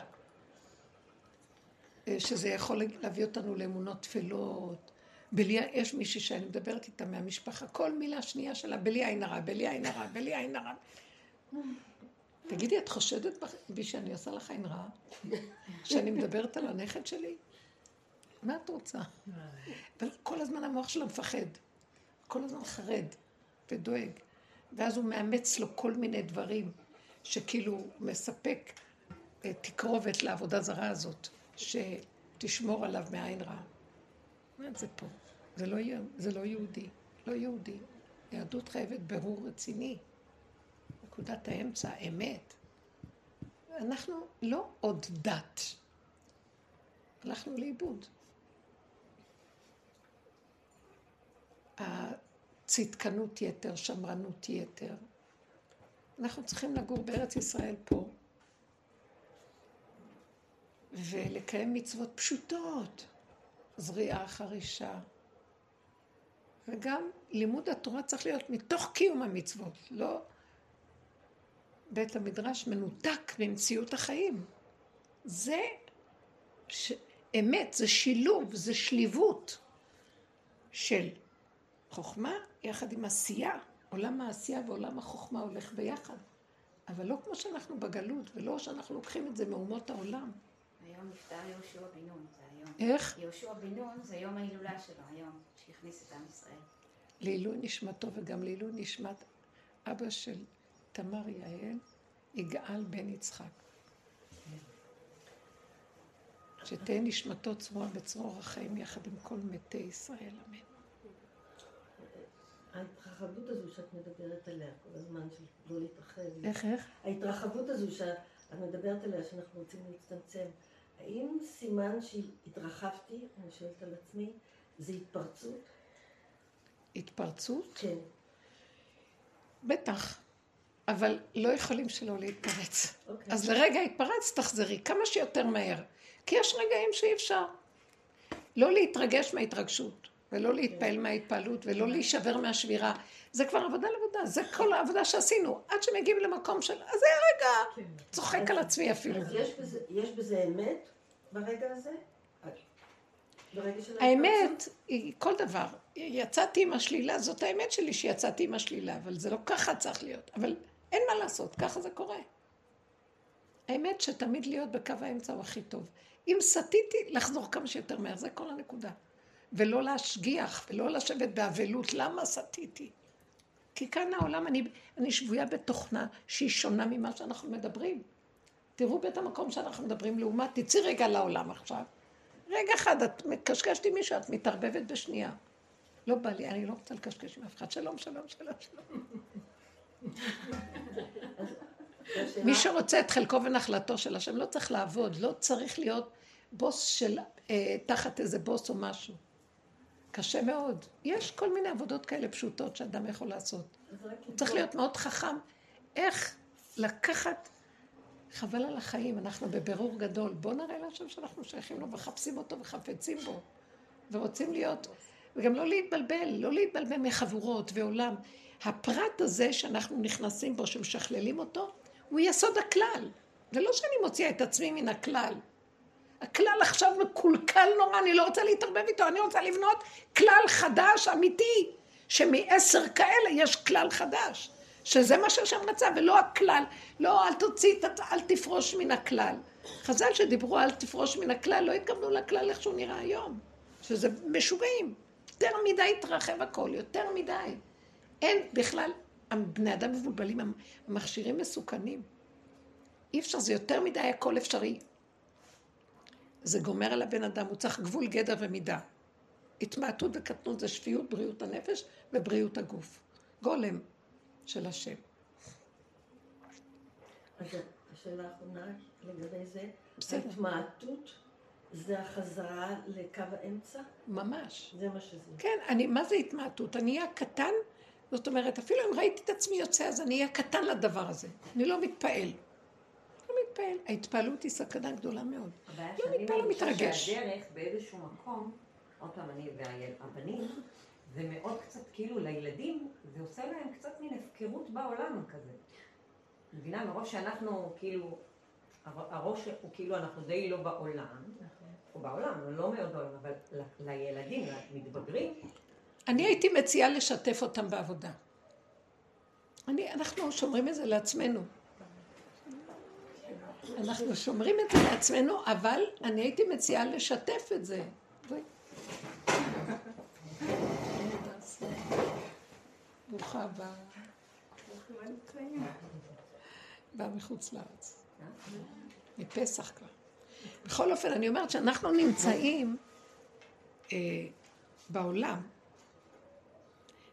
אה, שזה יכול להביא אותנו לאמונות טפלות. בלי, יש מישהי שאני מדברת איתה מהמשפחה, כל מילה שנייה שלה, בלי עין הרע, בלי עין הרע, בלי עין הרע. תגידי, את חושדת בי שאני עושה לך עין רע? שאני מדברת על הנכד שלי? מה את רוצה? אבל כל הזמן המוח שלה מפחד. כל הזמן חרד ודואג. ואז הוא מאמץ לו כל מיני דברים שכאילו מספק אה, תקרובת לעבודה זרה הזאת. שתשמור עליו מעין רע. מה זה פה? זה לא, זה לא יהודי. לא יהודי. יהדות חייבת ברור רציני. נקודת האמצע, אמת. אנחנו לא עוד דת. הלכנו לאיבוד. הצדקנות יתר, שמרנות יתר. אנחנו צריכים לגור בארץ ישראל פה, ולקיים מצוות פשוטות, זריעה, חרישה. וגם לימוד התורה צריך להיות מתוך קיום המצוות, לא בית המדרש מנותק ממציאות החיים. זה ש... אמת, זה שילוב, זה שליבות של חוכמה יחד עם עשייה. עולם העשייה ועולם החוכמה הולך ביחד. אבל לא כמו שאנחנו בגלות, ולא שאנחנו לוקחים את זה מאומות העולם. היום נפטר יהושע בן נון, זה היום. איך? יהושע בן נון זה יום ההילולה שלו היום, שהכניס את עם ישראל. לעילוי נשמתו וגם לעילוי נשמת אבא של תמר יעל, יגאל בן יצחק. שתהא נשמתו צרורה בצרור החיים יחד עם כל מתי ישראל, אמן. ההתרחבות הזו שאת מדברת עליה כל הזמן, של לא להתרחב. איך, איך? ההתרחבות הזו שאת מדברת עליה, שאנחנו רוצים להצטמצם, האם סימן שהתרחבתי, אני שואלת על עצמי, זה התפרצות? התפרצות? כן. בטח, אבל לא יכולים שלא להתפרץ. אוקיי. אז לרגע התפרץ, תחזרי כמה שיותר מהר. כי יש רגעים שאי אפשר. לא להתרגש מההתרגשות, ולא להתפעל מההתפעלות, ולא להישבר מהשבירה. זה כבר עבודה לעבודה, זה כל העבודה שעשינו. עד שמגיעים למקום של, אז זה הרגע, צוחק על עצמי אפילו. אז יש בזה, אמת ברגע הזה? האמת היא כל דבר. יצאתי עם השלילה, זאת האמת שלי שיצאתי עם השלילה, אבל זה לא ככה צריך להיות. אבל אין מה לעשות, ככה זה קורה. האמת שתמיד להיות בקו האמצע הוא הכי טוב. אם סטיתי, לחזור כמה שיותר מהר, זה כל הנקודה. ולא להשגיח, ולא לשבת באבלות, למה סטיתי? כי כאן העולם, אני, אני שבויה בתוכנה שהיא שונה ממה שאנחנו מדברים. תראו בית המקום שאנחנו מדברים לעומת, תצאי רגע לעולם עכשיו. רגע אחד, את מקשקשת עם מישהו, את מתערבבת בשנייה. לא בא לי, אני לא רוצה לקשקש עם אף אחד. שלום, שלום, שלום, שלום. מי שרוצה את חלקו ונחלתו של השם לא צריך לעבוד, לא צריך להיות בוס של, אה, תחת איזה בוס או משהו. קשה מאוד. יש כל מיני עבודות כאלה פשוטות שאדם יכול לעשות. הוא צריך להיות מאוד חכם. איך לקחת, חבל על החיים, אנחנו בבירור גדול. בואו נראה להשם שאנחנו שייכים לו, מחפשים אותו וחפצים בו. ורוצים להיות, וגם לא להתבלבל, לא להתבלבל מחבורות ועולם. הפרט הזה שאנחנו נכנסים בו, שמשכללים אותו, הוא יסוד הכלל. זה לא שאני מוציאה את עצמי מן הכלל. הכלל עכשיו מקולקל נורא, אני לא רוצה להתערבב איתו, אני רוצה לבנות כלל חדש, אמיתי, שמעשר כאלה יש כלל חדש, שזה מה שהשם רצה, ולא הכלל, לא אל תוציא, אל תפרוש מן הכלל. חז"ל שדיברו על תפרוש מן הכלל, לא התכוונו לכלל איך שהוא נראה היום, שזה משוגעים. יותר מדי התרחב הכל, יותר מדי. אין בכלל, בני אדם מבולבלים, המכשירים מסוכנים. אי אפשר, זה יותר מדי הכל אפשרי. זה גומר על הבן אדם, הוא צריך גבול גדר ומידה. התמעטות וקטנות זה שפיות בריאות הנפש ובריאות הגוף. גולם של השם. אז השאלה האחרונה לגבי זה, בסדר. ההתמעטות זה החזרה לקו האמצע? ממש. זה מה שזה. כן, אני, מה זה התמעטות? אני אהיה קטן, זאת אומרת, אפילו אם ראיתי את עצמי יוצא, אז אני אהיה קטן לדבר הזה. אני לא מתפעל. מתפעל. ההתפעלות היא סכנה גדולה מאוד. הבעיה לא מתפעל, לא מרגישה מתרגש. שהדרך באיזשהו מקום, עוד פעם אני והבנים, זה מאוד קצת כאילו לילדים, זה עושה להם קצת מין הפקרות בעולם כזה. מבינה? מראש שאנחנו כאילו, הר- הראש הוא כאילו אנחנו די לא בעולם, או בעולם, לא מאוד בעולם, אבל לילדים, למתבגרים, אני הייתי מציעה לשתף אותם בעבודה. אני, אנחנו שומרים את זה לעצמנו. אנחנו שומרים את זה לעצמנו, אבל אני הייתי מציעה לשתף את זה. ברוכה הבאה. באה מחוץ לארץ. מפסח כבר. בכל אופן, אני אומרת שאנחנו נמצאים אה, בעולם,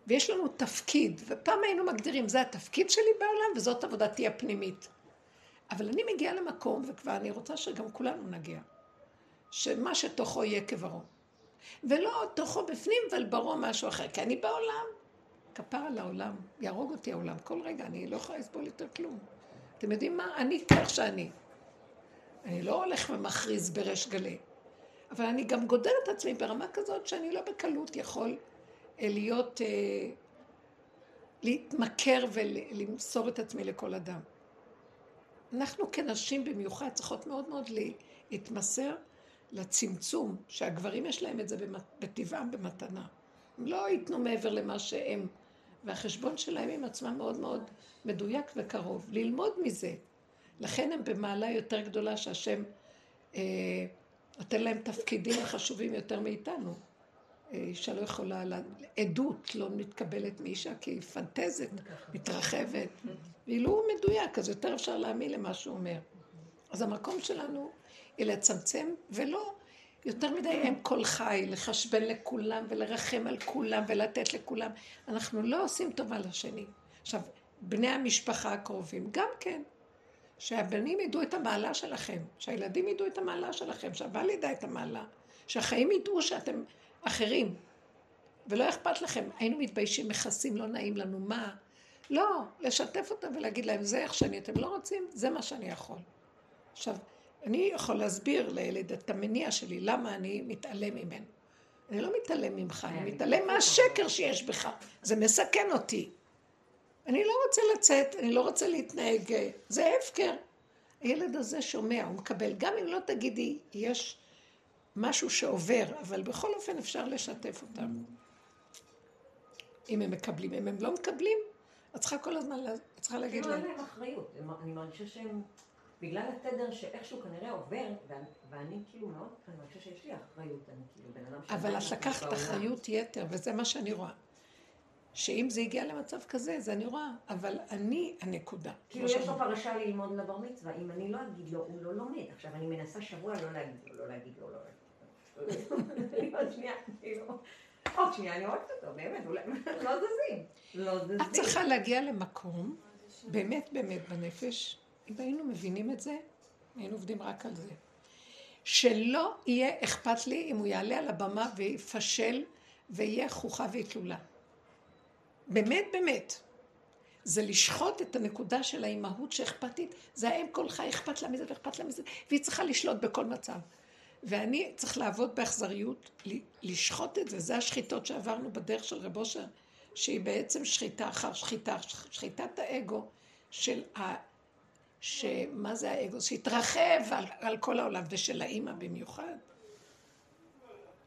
ויש לנו תפקיד, ופעם היינו מגדירים, זה התפקיד שלי בעולם וזאת עבודתי הפנימית. אבל אני מגיעה למקום, וכבר אני רוצה שגם כולנו נגיע, שמה שתוכו יהיה כברו. ולא תוכו בפנים, אבל ברו משהו אחר, כי אני בעולם. כפר על העולם, יהרוג אותי העולם כל רגע, אני לא יכולה לסבול יותר כלום. אתם יודעים מה? אני כך שאני. אני לא הולך ומכריז בריש גלי, אבל אני גם גודל את עצמי ברמה כזאת שאני לא בקלות יכול אה, להיות, אה, להתמכר ולמסור את עצמי לכל אדם. אנחנו כנשים במיוחד צריכות מאוד מאוד להתמסר לצמצום, שהגברים יש להם את זה בטבעם במתנה. הם לא ייתנו מעבר למה שהם, והחשבון שלהם עם עצמם מאוד מאוד מדויק וקרוב. ללמוד מזה. לכן הם במעלה יותר גדולה שהשם אה, נותן להם תפקידים חשובים יותר מאיתנו. אישה לא יכולה, לה- עדות לא מתקבלת מאישה כי היא פנטזת, מתרחבת. ואילו הוא מדויק, אז יותר אפשר להאמין למה שהוא אומר. אז המקום שלנו היא לצמצם, ולא יותר מדי אם כל חי, לחשבן לכולם ולרחם על כולם ולתת לכולם. אנחנו לא עושים טובה לשני. עכשיו, בני המשפחה הקרובים, גם כן. שהבנים ידעו את המעלה שלכם, שהילדים ידעו את המעלה שלכם, שהבעל ידע את המעלה, שהחיים ידעו שאתם אחרים. ולא אכפת לכם, היינו מתביישים, מכסים, לא נעים לנו, מה? לא, לשתף אותם ולהגיד להם, זה איך שאני, אתם לא רוצים? זה מה שאני יכול. עכשיו, אני יכול להסביר לילד את המניע שלי, למה אני מתעלם ממנו. אני לא מתעלם ממך, אני מתעלם מהשקר שיש בך. זה מסכן אותי. אני לא רוצה לצאת, אני לא רוצה להתנהג, אה, זה הפקר. הילד הזה שומע, הוא מקבל. גם אם לא תגידי, יש משהו שעובר, אבל בכל אופן אפשר לשתף אותם. אם הם מקבלים. אם הם לא מקבלים, את צריכה כל הזמן, את צריכה להגיד כאילו אין להם. להם אחריות. אני מרגישה שהם, בגלל התדר שאיכשהו כנראה עובר, ואני- כאילו מאוד, אני מרגישה שיש לי אחריות. אני כאילו בן אדם אבל שעדיין את לקחת. אחריות יתר, וזה מה שאני רואה. שאם זה הגיע למצב כזה, זה אני רואה, אבל אני הנקודה. כאילו יש לו. פרשה ללמוד לבר מצווה, אם אני לא אגיד לו, הוא לא לומד. עכשיו, אני מנסה שבוע לא להגיד לו, לא להגיד לו, לא להגיד לו. כאילו, עוד שנייה, אני אוהבת אותו, באמת, לא זזים. לא זזים. את צריכה להגיע למקום, באמת באמת בנפש, אם היינו מבינים את זה, היינו עובדים רק על זה. שלא יהיה אכפת לי אם הוא יעלה על הבמה ויפשל ויהיה חוכה ואטלולה. באמת באמת. זה לשחוט את הנקודה של האימהות שאכפתית, זה האם כל חי אכפת לה מזה ואכפת לה מזה, והיא צריכה לשלוט בכל מצב. ואני צריך לעבוד באכזריות, לשחוט את זה, זה השחיטות שעברנו בדרך של רב אושר, שהיא בעצם שחיטה אחר שחיטה, שחיטת האגו של ה... שמה זה האגו? שהתרחב על, על כל העולם, ושל האימא במיוחד.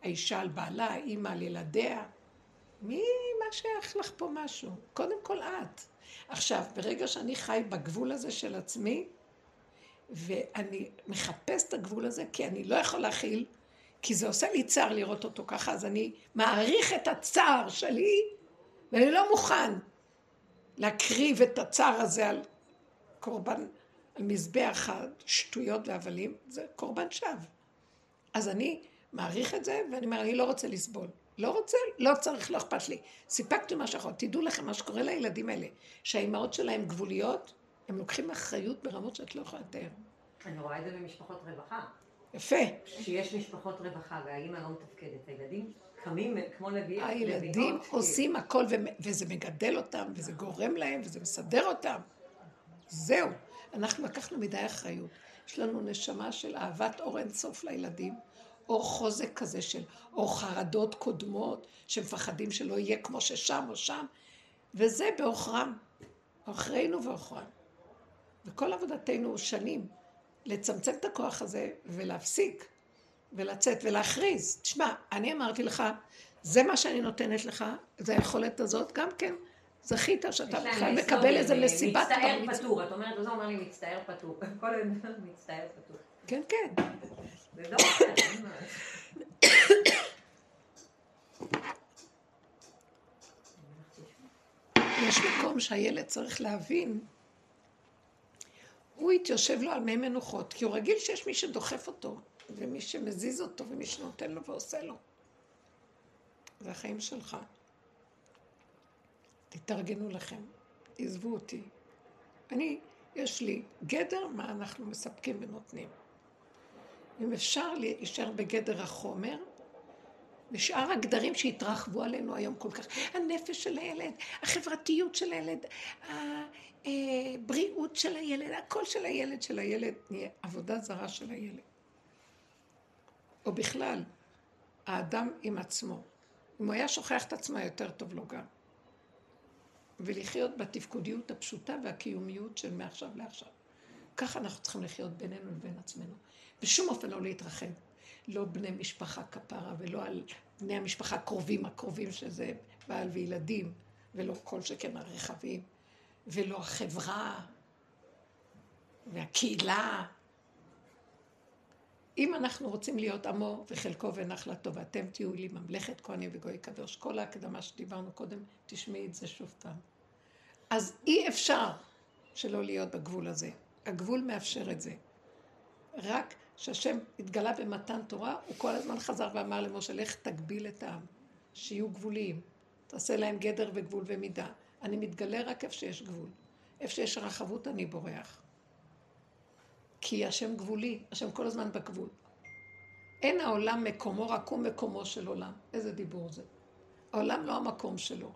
האישה על בעלה, האימא על ילדיה. מי, מה שייך לך פה משהו? קודם כל את. עכשיו, ברגע שאני חי בגבול הזה של עצמי, ואני מחפש את הגבול הזה, כי אני לא יכול להכיל, כי זה עושה לי צער לראות אותו ככה, אז אני מעריך את הצער שלי, ואני לא מוכן להקריב את הצער הזה על קורבן, על מזבח השטויות והבלים, זה קורבן שווא. אז אני מעריך את זה, ואני אומר, אני לא רוצה לסבול. לא רוצה, לא צריך, לא אכפת לי. סיפקתי מה שיכול. תדעו לכם מה שקורה לילדים האלה, שהאימהות שלהם גבוליות, הם לוקחים אחריות ברמות שאת לא יכולה לתאר. אני רואה את זה במשפחות רווחה. יפה. כשיש משפחות רווחה והאימא לא מתפקדת, הילדים קמים כמו לביאות. הילדים עושים הכל, וזה מגדל אותם, וזה גורם להם, וזה מסדר אותם. זהו. אנחנו לקחנו מדי אחריות. יש לנו נשמה של אהבת אור אינסוף לילדים, או חוזק כזה של, או חרדות קודמות, שמפחדים שלא יהיה כמו ששם או שם, וזה בעוכרם. עוכרינו ועוכרם. וכל עבודתנו שנים, לצמצם את הכוח הזה ולהפסיק ולצאת ולהכריז. תשמע, אני אמרתי לך, זה מה שאני נותנת לך, זה היכולת הזאת, גם כן, זכית שאתה בכלל מקבל איזה מסיבת מצטער. פטור, את אומרת, וזה אומר לי מצטער פטור. כל היום מצטער פטור. כן, כן. לא. יש מקום שהילד צריך להבין, הוא התייושב לו על מי מנוחות, כי הוא רגיל שיש מי שדוחף אותו, ומי שמזיז אותו, ומי שנותן לו ועושה לו. זה החיים שלך. תתארגנו לכם, עזבו אותי. אני, יש לי גדר מה אנחנו מספקים ונותנים. אם אפשר להישאר בגדר החומר, ושאר הגדרים שהתרחבו עלינו היום כל כך, הנפש של הילד, החברתיות של הילד, הבריאות של הילד, הכל של הילד, של הילד, נהיה עבודה זרה של הילד. או בכלל, האדם עם עצמו. אם הוא היה שוכח את עצמו, יותר טוב לו גם. ולחיות בתפקודיות הפשוטה והקיומיות של מעכשיו לעכשיו. ככה אנחנו צריכים לחיות בינינו לבין עצמנו. בשום אופן לא להתרחב. לא בני משפחה כפרה, ולא על בני המשפחה הקרובים הקרובים, שזה בעל וילדים, ולא כל שכן הרחבים, ולא החברה, והקהילה. אם אנחנו רוצים להיות עמו וחלקו ונחלתו, ואתם תהיו לי ממלכת כהנים וגוי קדוש, כל ההקדמה שדיברנו קודם, תשמעי את זה שוב פעם. אז אי אפשר שלא להיות בגבול הזה. הגבול מאפשר את זה. רק שהשם התגלה במתן תורה, הוא כל הזמן חזר ואמר למשה, לך תגביל את העם, שיהיו גבוליים. תעשה להם גדר וגבול ומידה. אני מתגלה רק איפה שיש גבול. איפה שיש רחבות אני בורח. כי השם גבולי, השם כל הזמן בגבול. אין העולם מקומו, רק הוא מקומו של עולם. איזה דיבור זה? העולם לא המקום שלו,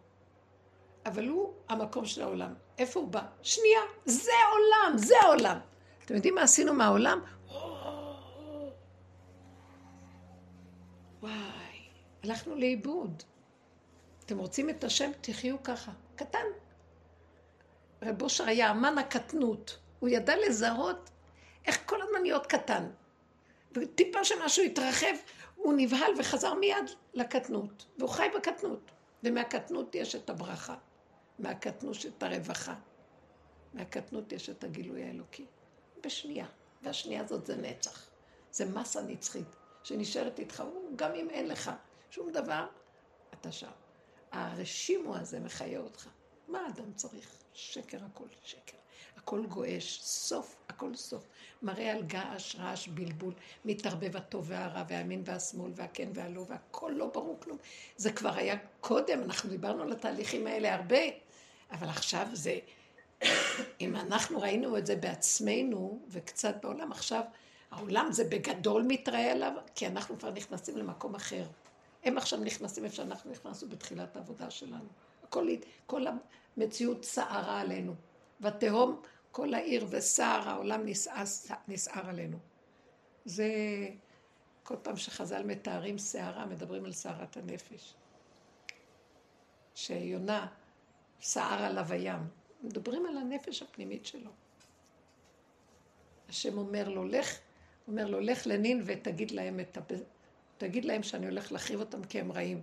אבל הוא המקום של העולם. איפה הוא בא? שנייה, זה עולם, זה העולם. אתם יודעים מה עשינו מהעולם? וואי, הלכנו לאיבוד. אתם רוצים את השם? תחיו ככה. קטן. רב אושר היה אמן הקטנות. הוא ידע לזהות איך כל הזמן להיות קטן. וטיפה שמשהו התרחב, הוא נבהל וחזר מיד לקטנות, והוא חי בקטנות. ומהקטנות יש את הברכה, מהקטנות את הרווחה, מהקטנות יש את הגילוי האלוקי. בשנייה, והשנייה הזאת זה נצח. זה מסה נצחית, שנשארת איתך, גם אם אין לך שום דבר, אתה שם. הרשימו הזה מחיה אותך. מה אדם צריך? שקר הכל שקר. הכל גועש, סוף, הכל סוף. מראה על געש, רעש, בלבול, מתערבב הטוב והרע, והימין והשמאל, והכן והלא, והכל לא ברור כלום. זה כבר היה קודם, אנחנו דיברנו על התהליכים האלה הרבה, אבל עכשיו זה, אם אנחנו ראינו את זה בעצמנו, וקצת בעולם, עכשיו העולם זה בגדול מתראה עליו, כי אנחנו כבר נכנסים למקום אחר. הם עכשיו נכנסים איפה שאנחנו נכנסנו בתחילת העבודה שלנו. כל, כל המציאות סערה עלינו. ותהום כל העיר וסער העולם נסער עלינו. זה כל פעם שחז"ל מתארים סערה, מדברים על סערת הנפש. שיונה סער עליו הים. מדברים על הנפש הפנימית שלו. השם אומר לו, לך, אומר לו, לך לנין ותגיד להם את. תגיד להם שאני הולך להחריב אותם כי הם רעים.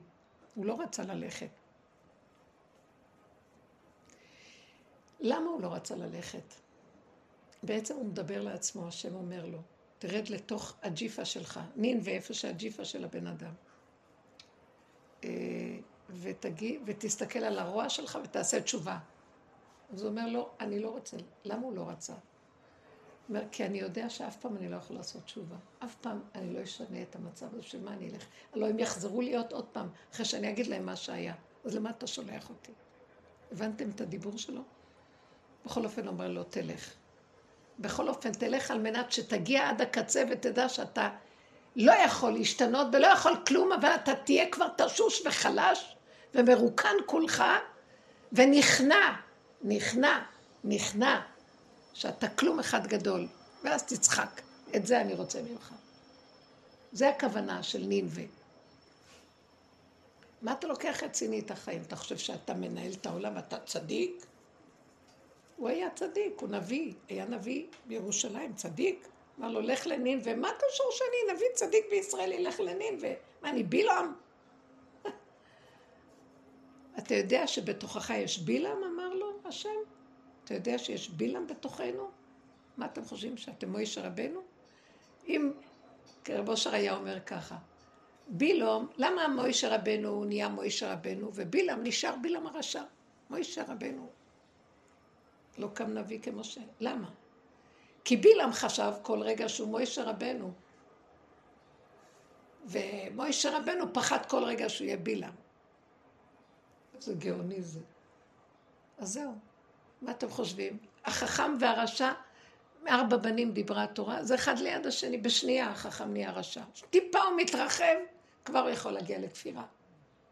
הוא לא רצה ללכת. למה הוא לא רצה ללכת? בעצם הוא מדבר לעצמו, השם אומר לו, תרד לתוך הג'יפה שלך, נין ואיפה שהג'יפה של הבן אדם. אה, ותגיד, ותסתכל על הרוע שלך ותעשה תשובה. אז הוא אומר לו, אני לא רוצה. למה הוא לא רצה? אומר, כי אני יודע שאף פעם אני לא יכול לעשות תשובה. אף פעם אני לא אשנה את המצב הזה, של מה אני אלך? הלוא הם יחזרו להיות עוד פעם, אחרי שאני אגיד להם מה שהיה. אז למה אתה שולח אותי? הבנתם את הדיבור שלו? בכל אופן אומר לו, תלך. בכל אופן, תלך על מנת שתגיע עד הקצה ותדע שאתה לא יכול להשתנות ולא יכול כלום, אבל אתה תהיה כבר תשוש וחלש ומרוקן כולך ונכנע, נכנע, נכנע, שאתה כלום אחד גדול, ואז תצחק. את זה אני רוצה ממך. זה הכוונה של נינווה. מה אתה לוקח רציני את החיים? אתה חושב שאתה מנהל את העולם ואתה צדיק? הוא היה צדיק, הוא נביא, היה נביא בירושלים, צדיק. אמר לו, לך לנין, ומה קשור שאני נביא צדיק בישראל, ילך לנין, ומה, אני בילעם? אתה יודע שבתוכך יש בילעם, אמר לו השם? אתה יודע שיש בילעם בתוכנו? מה אתם חושבים, שאתם מוישה רבנו? אם רב אושר היה אומר ככה, בילעם, למה מוישה רבנו נהיה מוישה רבנו, ובילעם נשאר בילעם הרשע? מוישה רבנו לא קם נביא כמשה. למה? כי בילעם חשב כל רגע שהוא מוישה רבנו. ומוישה רבנו פחד כל רגע שהוא יהיה בילעם. איזה גאוני זה. אז זהו. מה אתם חושבים? החכם והרשע, ארבע בנים דיברה התורה, זה אחד ליד השני, בשנייה החכם נהיה רשע. טיפה הוא מתרחב, כבר הוא יכול להגיע לכפירה.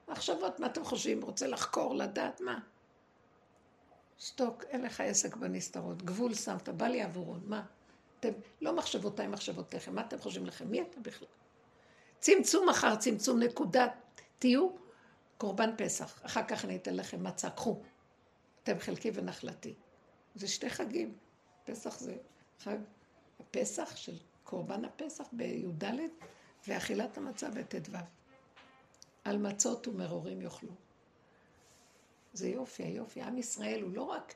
מחשבות, מה אתם חושבים? רוצה לחקור, לדעת מה? שתוק, אין לך עסק בנסתרות. גבול שמת, בא לי עבורון, מה? אתם, לא מחשבותיי, מחשבותיכם, מה אתם חושבים לכם? מי אתה בכלל? צמצום אחר צמצום, נקודה. תהיו קורבן פסח. אחר כך אני אתן לכם מצה, קחו. אתם חלקי ונחלתי. זה שתי חגים. פסח זה חג הפסח של קורבן הפסח בי"ד, ואכילת המצה בט"ו. על מצות ומרורים יאכלו. זה יופי, היופי. עם ישראל הוא לא רק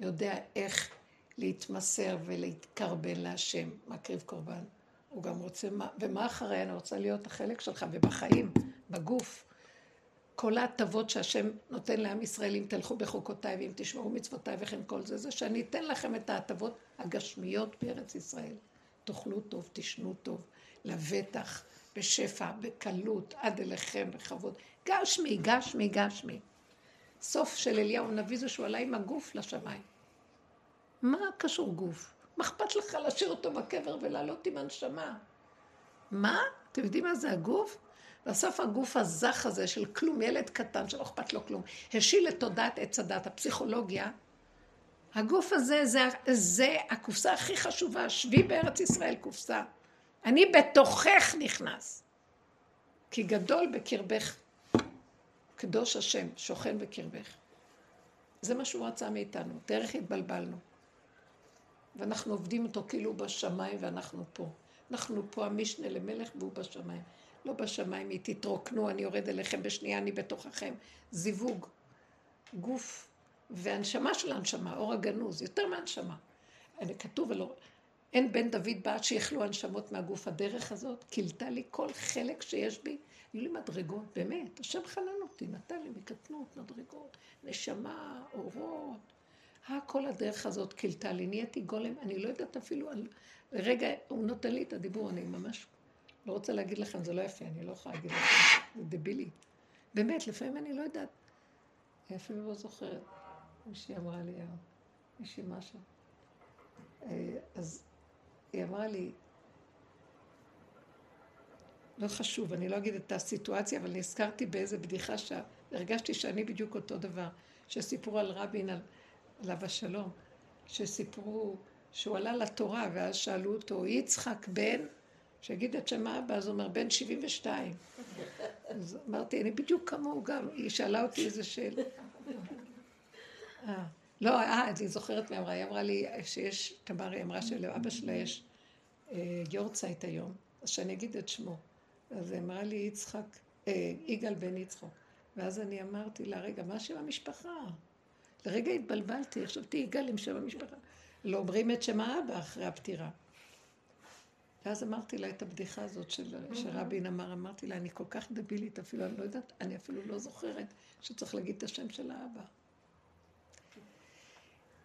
יודע איך להתמסר ולהתקרבן להשם, מקריב קורבן, הוא גם רוצה, ומה אחרי? אני רוצה להיות החלק שלך, ובחיים, בגוף. כל ההטבות שהשם נותן לעם ישראל, אם תלכו בחוקותיי ואם תשמעו מצוותיי וכן כל זה, זה שאני אתן לכם את ההטבות הגשמיות בארץ ישראל. תאכלו טוב, תשנו טוב, לבטח, בשפע, בקלות, עד אליכם, בכבוד. גשמי, גשמי, גשמי. סוף של אליהו הנביא זה שהוא עלה עם הגוף לשמיים. מה קשור גוף? מה אכפת לך להשאיר אותו בקבר ולעלות עם הנשמה? מה? אתם יודעים מה זה הגוף? בסוף הגוף הזך הזה של כלום, ילד קטן שלא אכפת לו כלום, השיל את תודעת עץ הדת, הפסיכולוגיה. הגוף הזה זה, זה הקופסה הכי חשובה, שבי בארץ ישראל קופסה. אני בתוכך נכנס. כי גדול בקרבך קדוש השם, שוכן בקרבך. זה מה שהוא רצה מאיתנו, דרך התבלבלנו. ואנחנו עובדים אותו כאילו בשמיים ואנחנו פה. אנחנו פה המשנה למלך והוא בשמיים. לא בשמיים, היא תתרוקנו, אני יורד אליכם בשנייה, אני בתוככם. זיווג, גוף והנשמה של הנשמה, אור הגנוז, יותר מהנשמה. אני כתוב, ולא, אין בן דוד בעד שיכלו הנשמות מהגוף. הדרך הזאת כילתה לי כל חלק שיש בי. היו לי מדרגות, באמת. השם חנן אותי, נתן לי מקטנות, מדרגות, נשמה, אורות. הכל הדרך הזאת כילתה לי. נהייתי גולם, אני לא יודעת אפילו על... רגע, הוא נותן לי את הדיבור, אני ממש לא רוצה להגיד לכם, זה לא יפה, אני לא יכולה להגיד לכם, זה דבילי. באמת, לפעמים אני לא יודעת. אני אפילו לא זוכרת. מישהי אמרה לי, מישהי משהו. אה, אז היא אמרה לי, לא חשוב, אני לא אגיד את הסיטואציה, אבל נזכרתי באיזה בדיחה שהרגשתי שאני בדיוק אותו דבר, שסיפרו על רבין, על, עליו השלום, שסיפרו שהוא עלה לתורה, ואז שאלו אותו, יצחק בן, שיגיד את שם האבא, אז הוא אומר, בן 72. אז אמרתי, אני בדיוק כמוהו גם, היא שאלה אותי איזה שאלה. אה, לא, אה, אני זוכרת מה אמרה, היא אמרה לי שיש, תמר, היא אמרה שלאבא שלה יש אה, יורצייט היום, אז שאני אגיד את שמו. אז היא אמרה לי יצחק, אה, יגאל בן יצחק. ואז אני אמרתי לה, רגע, מה שם המשפחה? לרגע התבלבלתי, חשבתי יגאל עם שם המשפחה. לא אומרים את שם האבא אחרי הפטירה. ואז אמרתי לה את הבדיחה הזאת של, שרבין אמר, אמרתי לה, אני כל כך דבילית, אפילו אני לא יודעת, אני אפילו לא זוכרת שצריך להגיד את השם של האבא.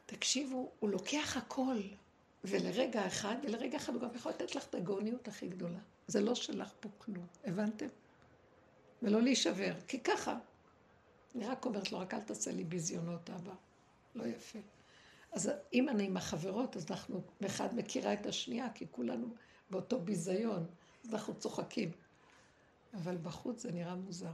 תקשיבו, הוא לוקח הכל, ולרגע אחד, ולרגע אחד הוא גם יכול לתת לך את הגאוניות הכי גדולה. זה לא שלך פה כלום, הבנתם? ולא להישבר, כי ככה. אני רק אומרת לו, רק אל תעשה לי ביזיונות, אבא. לא יפה. אז אם אני עם החברות, אז אנחנו, אחד מכירה את השנייה, כי כולנו באותו ביזיון, אז אנחנו צוחקים. אבל בחוץ זה נראה מוזר.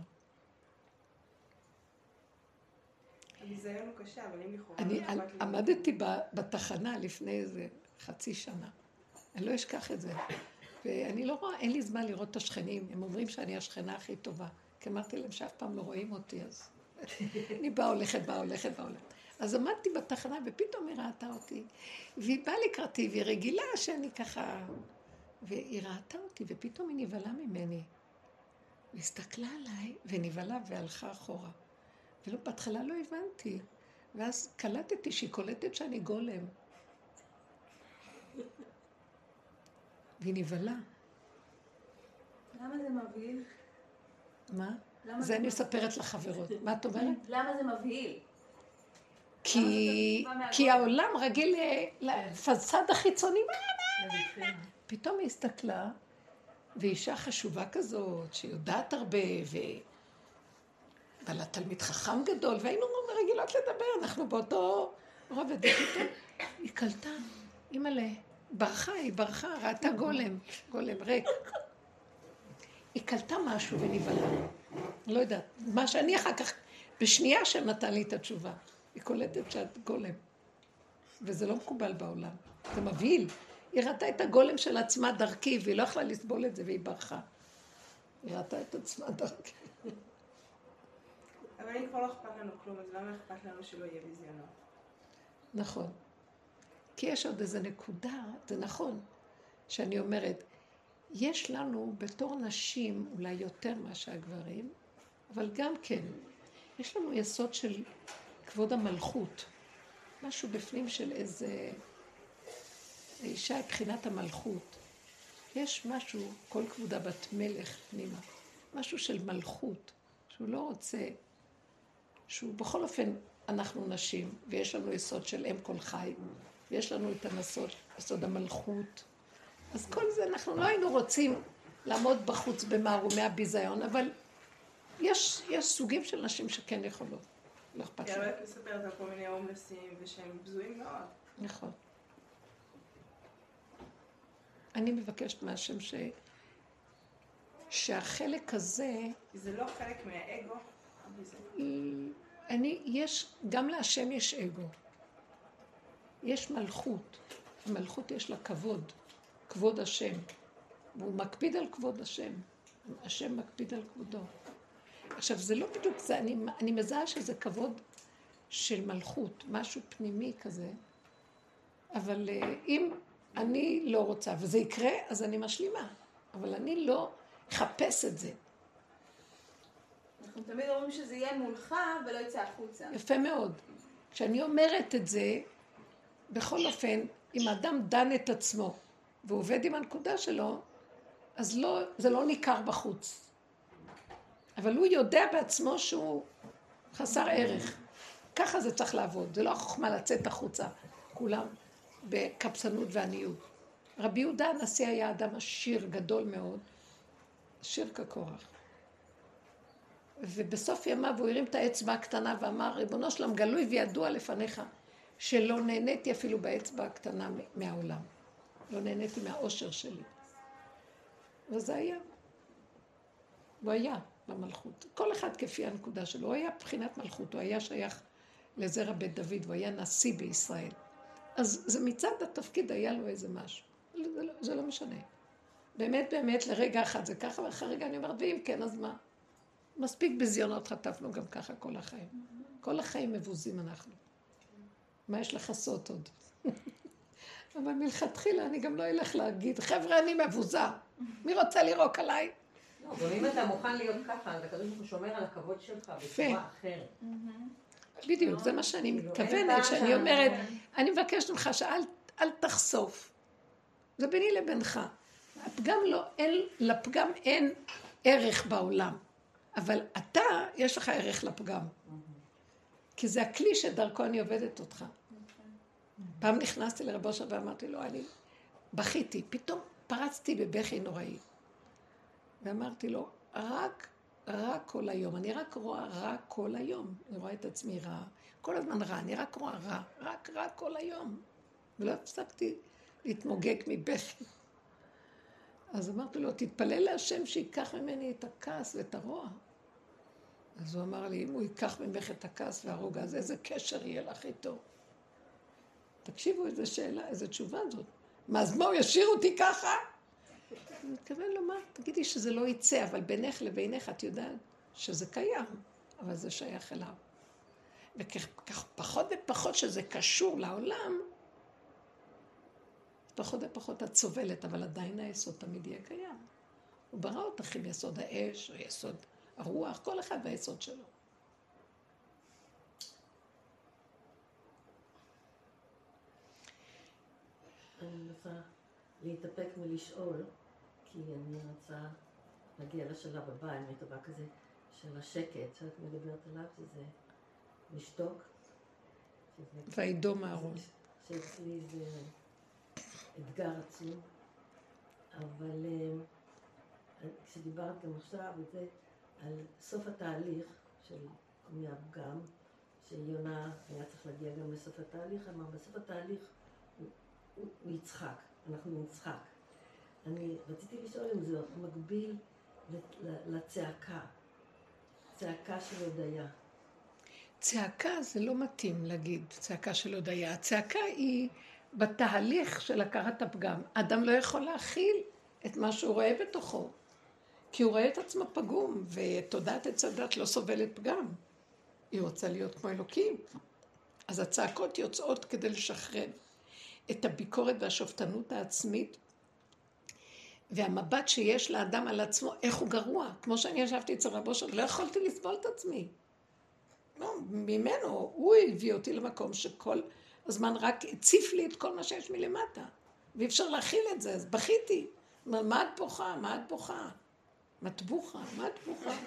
הביזיון הוא קשה, אבל אם לכאורה... אני לא עמדתי ב- בתחנה לפני איזה חצי שנה. אני לא אשכח את זה. ואני לא רואה, אין לי זמן לראות את השכנים. הם אומרים שאני השכנה הכי טובה. כי אמרתי להם שאף פעם לא רואים אותי, אז אני באה הולכת, באה הולכת, באה הולכת. אז עמדתי בתחנה, ופתאום היא ראתה אותי. והיא באה לקראתי, והיא רגילה שאני ככה... והיא ראתה אותי, ופתאום היא נבהלה ממני. והסתכלה עליי, ונבהלה והלכה אחורה. ולא, בהתחלה לא הבנתי. ואז קלטתי שהיא קולטת שאני גולם. והיא נבהלה. למה זה מבהיל? מה? זה אני? מספרת לחברות. מה את אומרת? למה זה מבהיל? כי, העולם רגיל לפסד החיצוני. פתאום היא הסתכלה, ואישה חשובה כזאת, שיודעת הרבה, ו... אבל התלמיד חכם גדול, והיינו רגילות לדבר, אנחנו באותו רובד, ופתאום היא קלטה, אימא'לה, ברחה, היא ברחה, ראתה גולם, גולם ריק. היא קלטה משהו ונבהלה. לא יודעת, מה שאני אחר כך, בשנייה שהם נתן לי את התשובה. היא קולטת שאת גולם. וזה לא מקובל בעולם. זה מבהיל. היא ראתה את הגולם של עצמה דרכי, והיא לא יכלה לסבול את זה, והיא ברחה. היא ראתה את עצמה דרכי. אבל אם כבר לא אכפת לנו כלום, אז למה אכפת לנו שלא יהיה ביזיונות? נכון. כי יש עוד איזו נקודה, זה נכון, שאני אומרת, יש לנו בתור נשים, אולי יותר מאשר הגברים, אבל גם כן, יש לנו יסוד של כבוד המלכות. משהו בפנים של איזה... האישה היא בחינת המלכות. יש משהו, כל כבודה בת מלך פנימה, משהו של מלכות, שהוא לא רוצה, שהוא בכל אופן, אנחנו נשים, ויש לנו יסוד של אם כל חי, ויש לנו את הנסוד, יסוד המלכות. אז כל זה, אנחנו לא היינו רוצים לעמוד בחוץ במערומי הביזיון, אבל יש, יש סוגים של נשים שכן יכולות. לא אכפת לי. הרי את מספרת על כל מיני הומלסים, ושהם בזויים מאוד. נכון. אני מבקשת מהשם ש... שהחלק הזה, זה לא חלק מהאגו. אני, יש, גם להשם יש אגו. יש מלכות. המלכות יש לה כבוד, כבוד השם. והוא מקפיד על כבוד השם. השם מקפיד על כבודו. עכשיו, זה לא בדיוק זה, אני, אני מזהה שזה כבוד של מלכות, משהו פנימי כזה. אבל אה, אם אני לא רוצה, וזה יקרה, אז אני משלימה. אבל אני לא אחפש את זה. אנחנו תמיד אומרים שזה יהיה מולך ולא יצא החוצה. יפה מאוד. כשאני אומרת את זה, בכל אופן, אם אדם דן את עצמו והוא עובד עם הנקודה שלו, אז לא, זה לא ניכר בחוץ. אבל הוא יודע בעצמו שהוא חסר ערך. ככה זה צריך לעבוד, זה לא החוכמה לצאת החוצה, כולם בקפצנות ועניות. רבי יהודה הנשיא היה אדם עשיר גדול מאוד, עשיר כקורח. ובסוף ימיו הוא הרים את האצבע הקטנה ואמר, ריבונו שלם גלוי וידוע לפניך, שלא נהניתי אפילו באצבע הקטנה מהעולם. לא נהניתי מהאושר שלי. וזה היה. הוא היה במלכות. כל אחד כפי הנקודה שלו. הוא היה מבחינת מלכות, הוא היה שייך לזרע בית דוד, הוא היה נשיא בישראל. אז זה מצד התפקיד היה לו איזה משהו. זה לא, זה לא משנה. באמת באמת לרגע אחד זה ככה, ואחרי רגע אני אומרת, ואם כן, אז מה? מספיק ביזיונות חטפנו גם ככה כל החיים. כל החיים מבוזים אנחנו. מה יש לכסות עוד? אבל מלכתחילה אני גם לא אלך להגיד, חבר'ה, אני מבוזה. מי רוצה לירוק עליי? לא, אבל אם אתה מוכן להיות ככה, אז הקדוש ברוך הוא שומר על הכבוד שלך בצורה אחרת. בדיוק, זה מה שאני מתכוונת, שאני אומרת, אני מבקשת ממך שאל תחשוף. זה ביני לבינך. הפגם לא, אין, לפגם אין ערך בעולם. אבל אתה, יש לך ערך לפגם. כי זה הכלי שדרכו אני עובדת אותך. פעם נכנסתי לרב אושר ואמרתי לו, אני בכיתי, פתאום פרצתי בבכי נוראי. ואמרתי לו, רק רע כל היום, אני רק רואה רע כל היום. אני רואה את עצמי רע, כל הזמן רע, אני רק רואה רע, רק רע כל היום. ולא הפסקתי להתמוגג מבכי. אז אמרתי לו, תתפלל להשם שייקח ממני את הכעס ואת הרוע. אז הוא אמר לי, אם הוא ייקח ממך את הכעס והרוגע, אז איזה קשר יהיה לך איתו? תקשיבו איזה שאלה, איזה תשובה זאת. מה, אז מה, הוא ישאיר אותי ככה? אני מתכוון לומר, תגידי שזה לא יצא, אבל בינך לבינך את יודעת שזה קיים, אבל זה שייך אליו. וכפחות ופחות שזה קשור לעולם, פחות ופחות את סובלת, אבל עדיין היסוד תמיד יהיה קיים. הוא ברא אותך עם יסוד האש, או יסוד הרוח, כל אחד והיסוד שלו. אני מנסה להתאפק מלשאול, כי אני רוצה להגיע לשלב הבא, אם דבר כזה, של השקט שאת מדברת עליו, שזה לשתוק. וידום אהרון. שאצלי זה אתגר עצום, אבל אה, כשדיברת גם עכשיו, וזה על סוף התהליך של מהפגם, שיונה היה צריך להגיע גם לסוף התהליך, אמר בסוף התהליך הוא, הוא יצחק, אנחנו נצחק. אני רציתי לשאול אם זה מקביל לצעקה, צעקה של הודיה. צעקה זה לא מתאים להגיד צעקה של הודיה. הצעקה היא בתהליך של הכרת הפגם. אדם לא יכול להכיל את מה שהוא רואה בתוכו. כי הוא רואה את עצמו פגום, ותודעת עץ הדת לא סובלת פגם. היא רוצה להיות כמו אלוקים. אז הצעקות יוצאות כדי לשחרר את הביקורת והשופטנות העצמית, והמבט שיש לאדם על עצמו, איך הוא גרוע. כמו שאני ישבתי אצל רבו שלו, לא יכולתי לסבול את עצמי. לא, ממנו, הוא הביא אותי למקום שכל הזמן רק הציף לי את כל מה שיש מלמטה. ואי אפשר להכיל את זה, אז בכיתי. מה את בוכה? מה את בוכה? מטבוחה, מה את בוכה?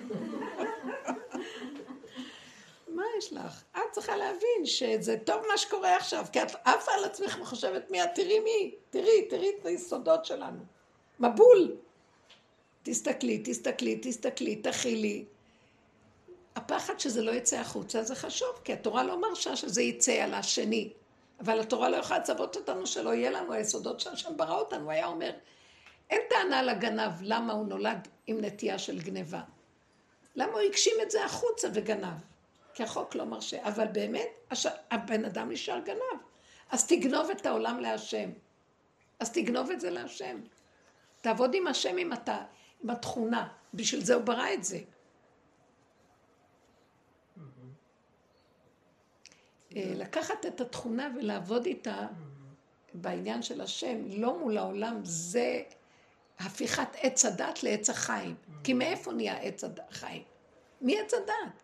מה יש לך? את צריכה להבין שזה טוב מה שקורה עכשיו, כי את עפה על עצמך וחושבת מי את, תראי מי, תראי, תראי את היסודות שלנו. מבול. תסתכלי, תסתכלי, תסתכלי, תכילי. הפחד שזה לא יצא החוצה זה חשוב, כי התורה לא מרשה שזה יצא על השני. אבל התורה לא יכולה לצוות אותנו שלא יהיה לנו היסודות שהשם ברא אותנו. הוא היה אומר, אין טענה לגנב למה הוא נולד עם נטייה של גניבה. למה הוא הגשים את זה החוצה וגנב? כי החוק לא מרשה. אבל באמת, הש... הבן אדם נשאר גנב. אז תגנוב את העולם להשם. אז תגנוב את זה להשם. תעבוד עם השם עם, אתה, עם התכונה. בשביל זה הוא ברא את זה. אה, לקחת את התכונה ולעבוד איתה בעניין של השם, לא מול העולם, זה הפיכת עץ הדת לעץ החיים. כי מאיפה נהיה עץ החיים? מעץ הדת.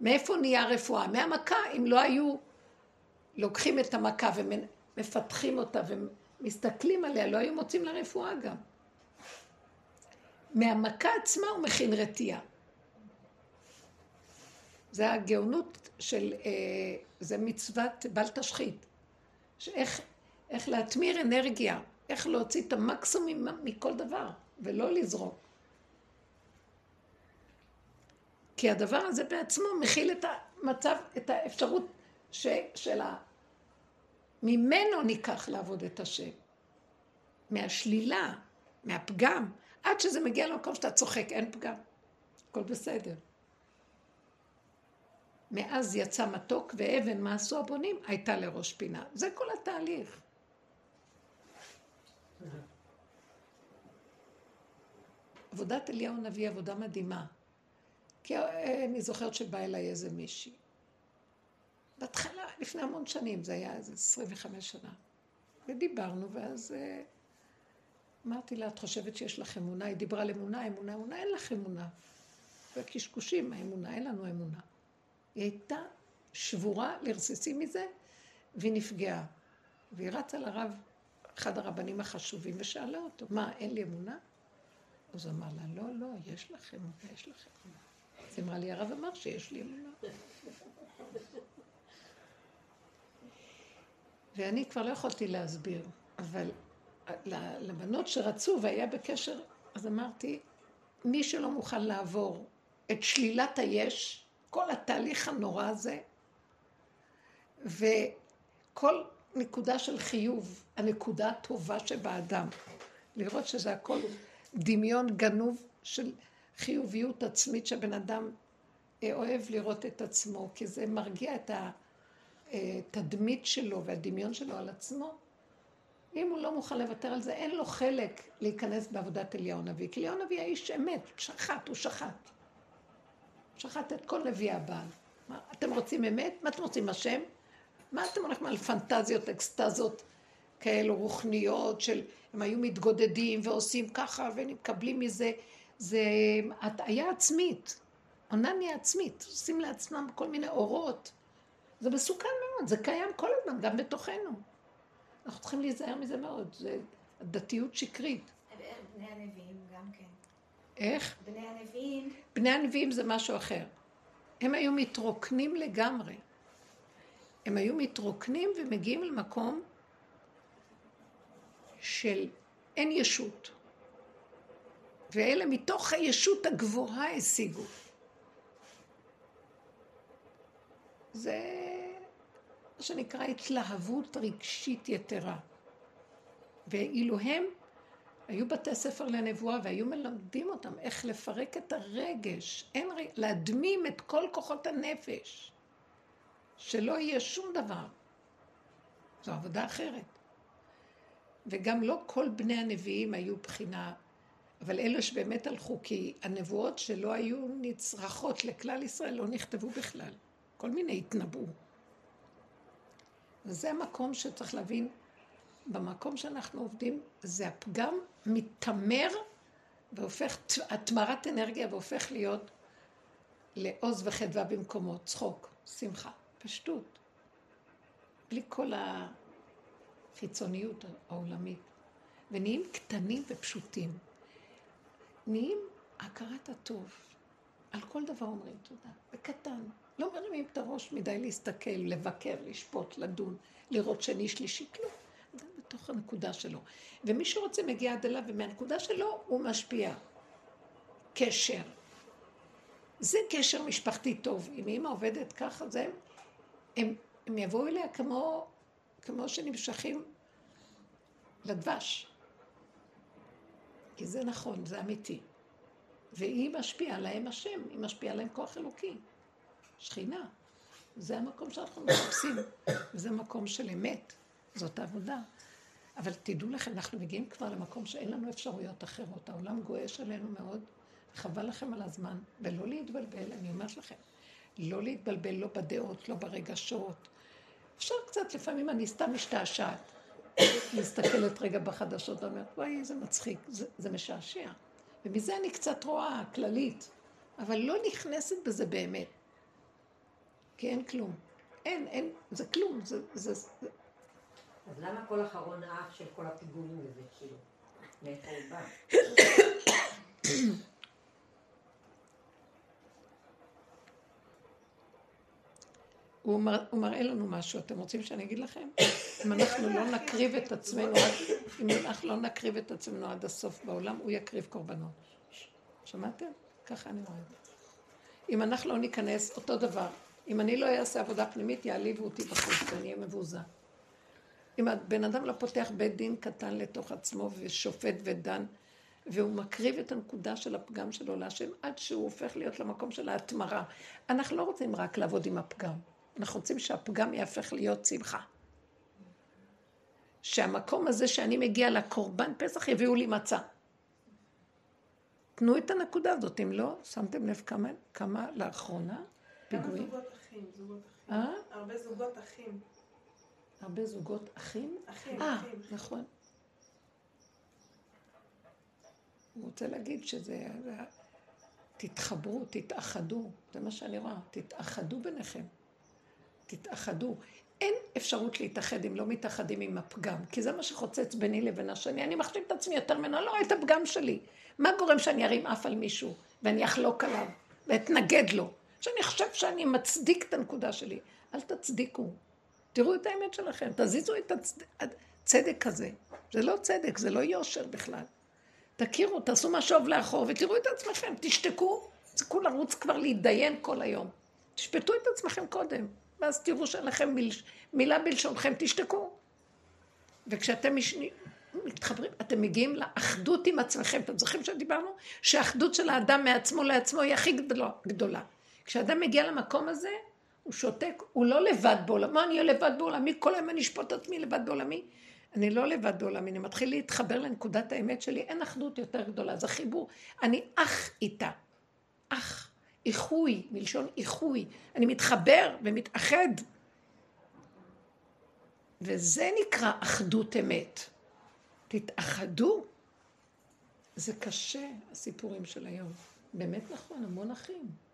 מאיפה נהיה רפואה? מהמכה. אם לא היו לוקחים את המכה ומפתחים אותה ומסתכלים עליה, לא היו מוצאים לה רפואה גם. מהמכה עצמה הוא מכין רתיעה. זה הגאונות של, אה, זה מצוות בל תשחית. שאיך איך להתמיר אנרגיה, איך להוציא את המקסימום מכל דבר, ולא לזרוק. כי הדבר הזה בעצמו מכיל את המצב, את האפשרות ש, של ה... ממנו ניקח לעבוד את השם. מהשלילה, מהפגם, עד שזה מגיע למקום שאתה צוחק, אין פגם. הכל בסדר. מאז יצא מתוק ואבן, מה עשו הבונים? הייתה לראש פינה. זה כל התהליך. עבודת אליהו הנביא עבודה מדהימה. כי אה, אני זוכרת שבא אליי איזה מישהי. בהתחלה, לפני המון שנים, זה היה איזה 25 שנה. ודיברנו, ואז אה, אמרתי לה, את חושבת שיש לך אמונה? היא דיברה על אמונה, אמונה, אמונה, אין לך אמונה. וקשקושים, האמונה, אין לנו אמונה. היא הייתה שבורה לרסיסים מזה, והיא נפגעה. והיא רצה לרב, אחד הרבנים החשובים, ושאלה אותו, מה, אין לי אמונה? אז אמר לה, לא, לא, יש לך אמונה, יש לך אמונה. אז אמרה לי, הרב אמר שיש לי אמונה. ואני כבר לא יכולתי להסביר, אבל לבנות שרצו והיה בקשר, אז אמרתי, מי שלא מוכן לעבור את שלילת היש, כל התהליך הנורא הזה, וכל נקודה של חיוב, הנקודה הטובה שבאדם, לראות שזה הכל דמיון גנוב של חיוביות עצמית שבן אדם אה, אוהב לראות את עצמו, כי זה מרגיע את התדמית שלו והדמיון שלו על עצמו. אם הוא לא מוכן לוותר על זה, אין לו חלק להיכנס בעבודת אליהו הנביא. כי אליהו הנביא האיש אמת, שחט, הוא שחט. שחט את כל נביאי הבעל. מה, אתם רוצים אמת? מה אתם רוצים, השם? מה אתם הולכים על פנטזיות, אקסטזות כאלו רוחניות של הם היו מתגודדים ועושים ככה ומקבלים מזה, זה הטעיה עצמית, אונניה עצמית, עושים לעצמם כל מיני אורות. זה מסוכן מאוד, זה קיים כל הזמן, גם בתוכנו. אנחנו צריכים להיזהר מזה מאוד, זה דתיות שקרית. בני הנביאים גם כן. איך? בני הנביאים. בני הנביאים זה משהו אחר. הם היו מתרוקנים לגמרי. הם היו מתרוקנים ומגיעים למקום של אין ישות. ואלה מתוך הישות הגבוהה השיגו. זה מה שנקרא התלהבות רגשית יתרה. ואילו הם היו בתי ספר לנבואה והיו מלמדים אותם איך לפרק את הרגש, אין להדמים את כל כוחות הנפש, שלא יהיה שום דבר. זו עבודה אחרת. וגם לא כל בני הנביאים היו בחינה, אבל אלה שבאמת הלכו, כי הנבואות שלא היו נצרכות לכלל ישראל לא נכתבו בכלל. כל מיני התנבאו. וזה המקום שצריך להבין, במקום שאנחנו עובדים, זה הפגם מתמר והופך, התמרת אנרגיה והופך להיות לעוז וחדווה במקומו, צחוק, שמחה, פשטות. בלי כל החיצוניות העולמית. ונהיים קטנים ופשוטים. נהיים הכרת הטוב. על כל דבר אומרים תודה, בקטן. לא מרימים את הראש מדי להסתכל, לבקר, לשפוט, לדון, לראות שני שלישי, כלום. זה בתוך הנקודה שלו. ומי שרוצה מגיע עד אליו, ומהנקודה שלו הוא משפיע. קשר. זה קשר משפחתי טוב. אם אימא עובדת ככה, זה הם, הם יבואו אליה כמו, כמו שנמשכים לדבש. כי זה נכון, זה אמיתי. והיא משפיעה להם השם, היא משפיעה להם כוח אלוקי. שכינה. זה המקום שאנחנו מחפשים, וזה מקום של אמת, זאת העבודה. אבל תדעו לכם, אנחנו מגיעים כבר למקום שאין לנו אפשרויות אחרות. העולם גועש עלינו מאוד, חבל לכם על הזמן, ולא להתבלבל, אני אומרת לכם, לא להתבלבל לא בדעות, לא ברגשות. אפשר קצת, לפעמים אני סתם משתעשעת. מסתכלת רגע בחדשות ואומרת, וואי, איזה מצחיק, זה, זה משעשע. ומזה אני קצת רואה, כללית, אבל לא נכנסת בזה באמת. כי אין כלום. אין, אין, זה כלום, זה... זה, זה... אז למה כל אחרון האח של כל הפיגועים הזה, כאילו? מאיפה הוא בא? הוא, מר, הוא מראה לנו משהו, אתם רוצים שאני אגיד לכם? אם אנחנו לא נקריב את עצמנו, אם אנחנו לא נקריב את עצמנו עד הסוף בעולם, הוא יקריב קורבנות. שמעתם? ככה אני רואה את זה. אם אנחנו לא ניכנס, אותו דבר. אם אני לא אעשה עבודה פנימית, יעליבו אותי בחוץ ואני אהיה מבוזה. אם הבן אדם לא פותח בית דין קטן לתוך עצמו ושופט ודן, והוא מקריב את הנקודה של הפגם שלו להשם עד שהוא הופך להיות למקום של ההתמרה. אנחנו לא רוצים רק לעבוד עם הפגם, אנחנו רוצים שהפגם יהפך להיות שמחה. שהמקום הזה שאני מגיע לקורבן פסח יביאו לי מצה. תנו את הנקודה הזאת, אם לא, שמתם לב כמה, כמה לאחרונה פיגועים? אחים, זוגות אחים. אה? הרבה זוגות אחים. הרבה זוגות אחים? אחים, אה, אחים. נכון. הוא רוצה להגיד שזה... תתחברו, תתאחדו, זה מה שאני רואה, תתאחדו ביניכם. תתאחדו. אין אפשרות להתאחד אם לא מתאחדים עם הפגם, כי זה מה שחוצץ ביני לבין השני. אני מחשיב את עצמי יותר ממנו, אני לא רואה את הפגם שלי. מה גורם שאני ארים אף על מישהו, ואני אחלוק עליו, ואתנגד לו? שאני חושב שאני מצדיק את הנקודה שלי. אל תצדיקו. תראו את האמת שלכם, תזיזו את הצד... הצדק הזה. זה לא צדק, זה לא יושר בכלל. תכירו, תעשו משוב לאחור ותראו את עצמכם, תשתקו, תצטרכו לרוץ כבר להתדיין כל היום. תשפטו את עצמכם קודם, ואז תראו שאין לכם מיל... מילה בלשונכם, תשתקו. וכשאתם מש... מתחברים, אתם מגיעים לאחדות עם עצמכם. אתם זוכרים שדיברנו? שהאחדות של האדם מעצמו לעצמו היא הכי גדולה. כשאדם מגיע למקום הזה, הוא שותק, הוא לא לבד בעולמי. מה אני לבד בעולמי? כל היום אני אשפוט עצמי לבד בעולמי? אני לא לבד בעולמי, אני מתחיל להתחבר לנקודת האמת שלי, אין אחדות יותר גדולה, זה חיבור. אני אח איתה. אח. איחוי, מלשון איחוי. אני מתחבר ומתאחד. וזה נקרא אחדות אמת. תתאחדו. זה קשה, הסיפורים של היום. באמת נכון, המון אחים.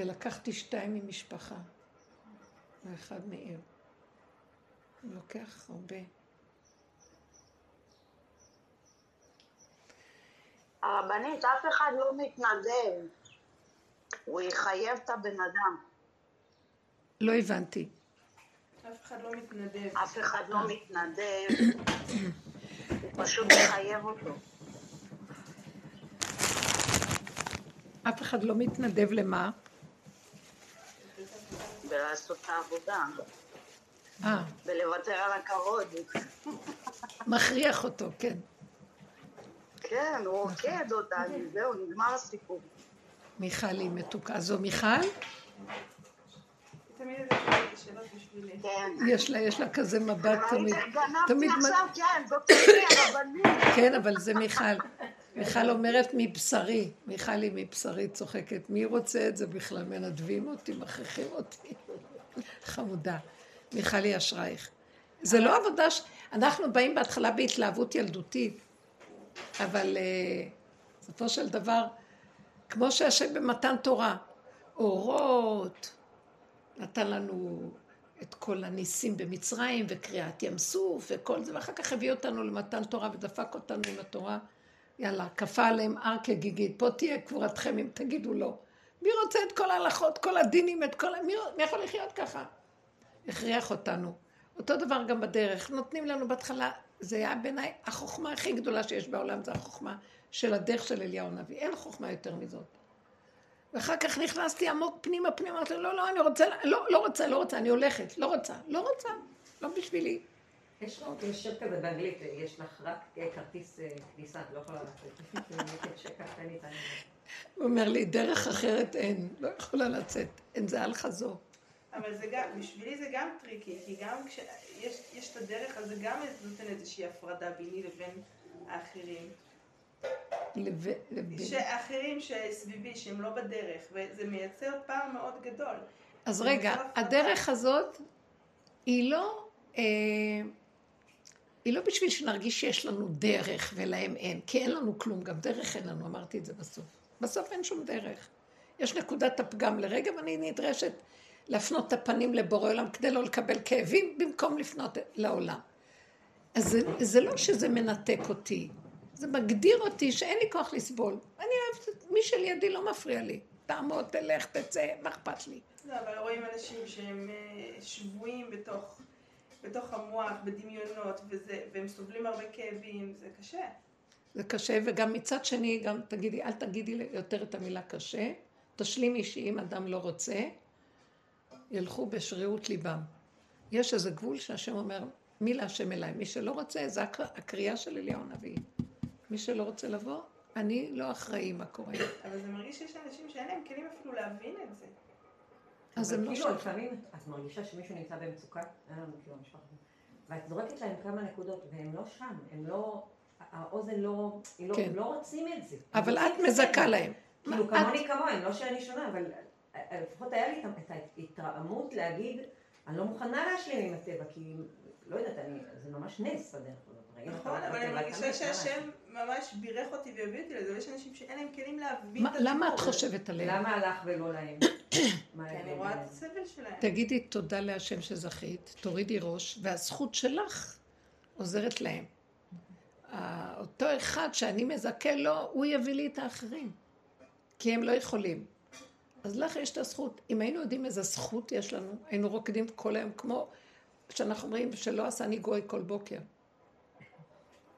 ולקחתי שתיים ממשפחה, ואחד מעיר. לוקח הרבה. הרבנית, אף אחד לא מתנדב. הוא יחייב את הבן אדם. לא הבנתי. אף אחד לא מתנדב. אף אחד לא מתנדב. הוא פשוט מחייב אותו. אף אחד לא מתנדב למה? ולעשות את העבודה. אה, ולוותר על הכבוד. מכריח אותו, כן. כן, הוא עוקד אותנו, זהו, נגמר הסיפור. מיכל היא מתוקה. זו מיכל? כן. יש לה, יש לה כזה מבט תמיד. גנבתי עכשיו, כן, זאת הרבנית. כן, אבל זה מיכל. מיכל אומרת מבשרי. מיכל היא מבשרי צוחקת. מי רוצה את זה בכלל? מנדבים אותי, מכריחים אותי. חמודה. מיכל היא אשרייך. זה לא עבודה ש... אנחנו באים בהתחלה בהתלהבות ילדותית, אבל uh, בסופו של דבר, כמו שהשם במתן תורה, אורות, נתן לנו את כל הניסים במצרים וקריעת ים סוף וכל זה, ואחר כך הביא אותנו למתן תורה ודפק אותנו עם התורה. יאללה, כפה עליהם הר כגיגית, פה תהיה קבורתכם אם תגידו לא. מי רוצה את כל ההלכות, כל הדינים, את כל... מי, מי יכול לחיות ככה? הכריח אותנו. אותו דבר גם בדרך. נותנים לנו בהתחלה, זה היה בעיניי החוכמה הכי גדולה שיש בעולם, זה החוכמה של הדרך של אליהו הנביא. אין חוכמה יותר מזאת. ואחר כך נכנסתי עמוק פנימה פנימה, אמרתי לו, לא, לא, אני רוצה, לא, לא רוצה, לא רוצה, אני הולכת, לא רוצה, לא רוצה, לא בשבילי. יש לו, שיר כזה באנגלית, יש לך רק כרטיס אה, כניסה, את לא יכולה לצאת. הוא אומר לי, דרך אחרת אין, לא יכולה לצאת, אין זה אל חזור. אבל זה גם, בשבילי זה גם tricky, כי גם כשיש יש את הדרך, אז זה גם נותן איזושהי הפרדה ביני לבין האחרים. לב- לב- שאחרים שסביבי, שהם לא בדרך, וזה מייצר פער מאוד גדול. אז רגע, הדרך הזאת היא לא, אה, היא לא בשביל שנרגיש שיש לנו דרך ולהם אין, כי אין לנו כלום, גם דרך אין לנו, אמרתי את זה בסוף. בסוף אין שום דרך. יש נקודת הפגם לרגע ואני נדרשת להפנות את הפנים לבורא עולם כדי לא לקבל כאבים במקום לפנות לעולם. אז זה, זה לא שזה מנתק אותי, זה מגדיר אותי שאין לי כוח לסבול. אני אוהבת, מי שלידי לא מפריע לי. תעמוד, תלך, תצא, מה אכפת לי? לא, אבל רואים אנשים שהם אה, שבויים בתוך, בתוך המוח, בדמיונות, וזה, והם סובלים הרבה כאבים, זה קשה. זה קשה, וגם מצד שני, גם תגידי, אל תגידי יותר את המילה קשה, תשלימי שאם אדם לא רוצה, ילכו בשרירות ליבם. יש איזה גבול שהשם אומר, מי להשם אליי? מי שלא רוצה, זה הקריאה של אליהו הנביא. מי שלא רוצה לבוא, אני לא אחראי מה קורה. אבל זה מרגיש שיש אנשים שאין להם כלים אפילו להבין את זה. אז הם לא כאילו שם. לפעמים את מרגישה שמישהו נמצא במצוקה, אין לנו כאילו משפחה, ואת זורקת להם כמה נקודות, והם לא שם, הם לא, האוזן לא, לא, כן. הם לא רוצים את זה. אבל את מזכה. להם. כאילו כמוני כמוהם, לא שאני שונה, אבל אה, לפחות היה לי את ההתרעמות להגיד, אני לא מוכנה להשלים עם הטבע, כי לא יודעת, אני, זה ממש נס בדרך הזאת. נכון, אבל אני מרגישה שהשם ממש בירך אותי והביא אותי לזה, ויש אנשים שאין להם כלים להבין את הסיפור. למה את חושבת עליהם? למה הלך ולא להם? כי אני רואה את? הסבל שלהם. תגידי תודה להשם שזכית, תורידי ראש, והזכות שלך עוזרת להם. ה- אותו אחד שאני מזכה לו, הוא יביא לי את האחרים. כי הם לא יכולים. אז לך יש את הזכות. אם היינו יודעים איזה זכות יש לנו, היינו רוקדים כל היום, כמו שאנחנו אומרים, שלא עשני גוי כל בוקר.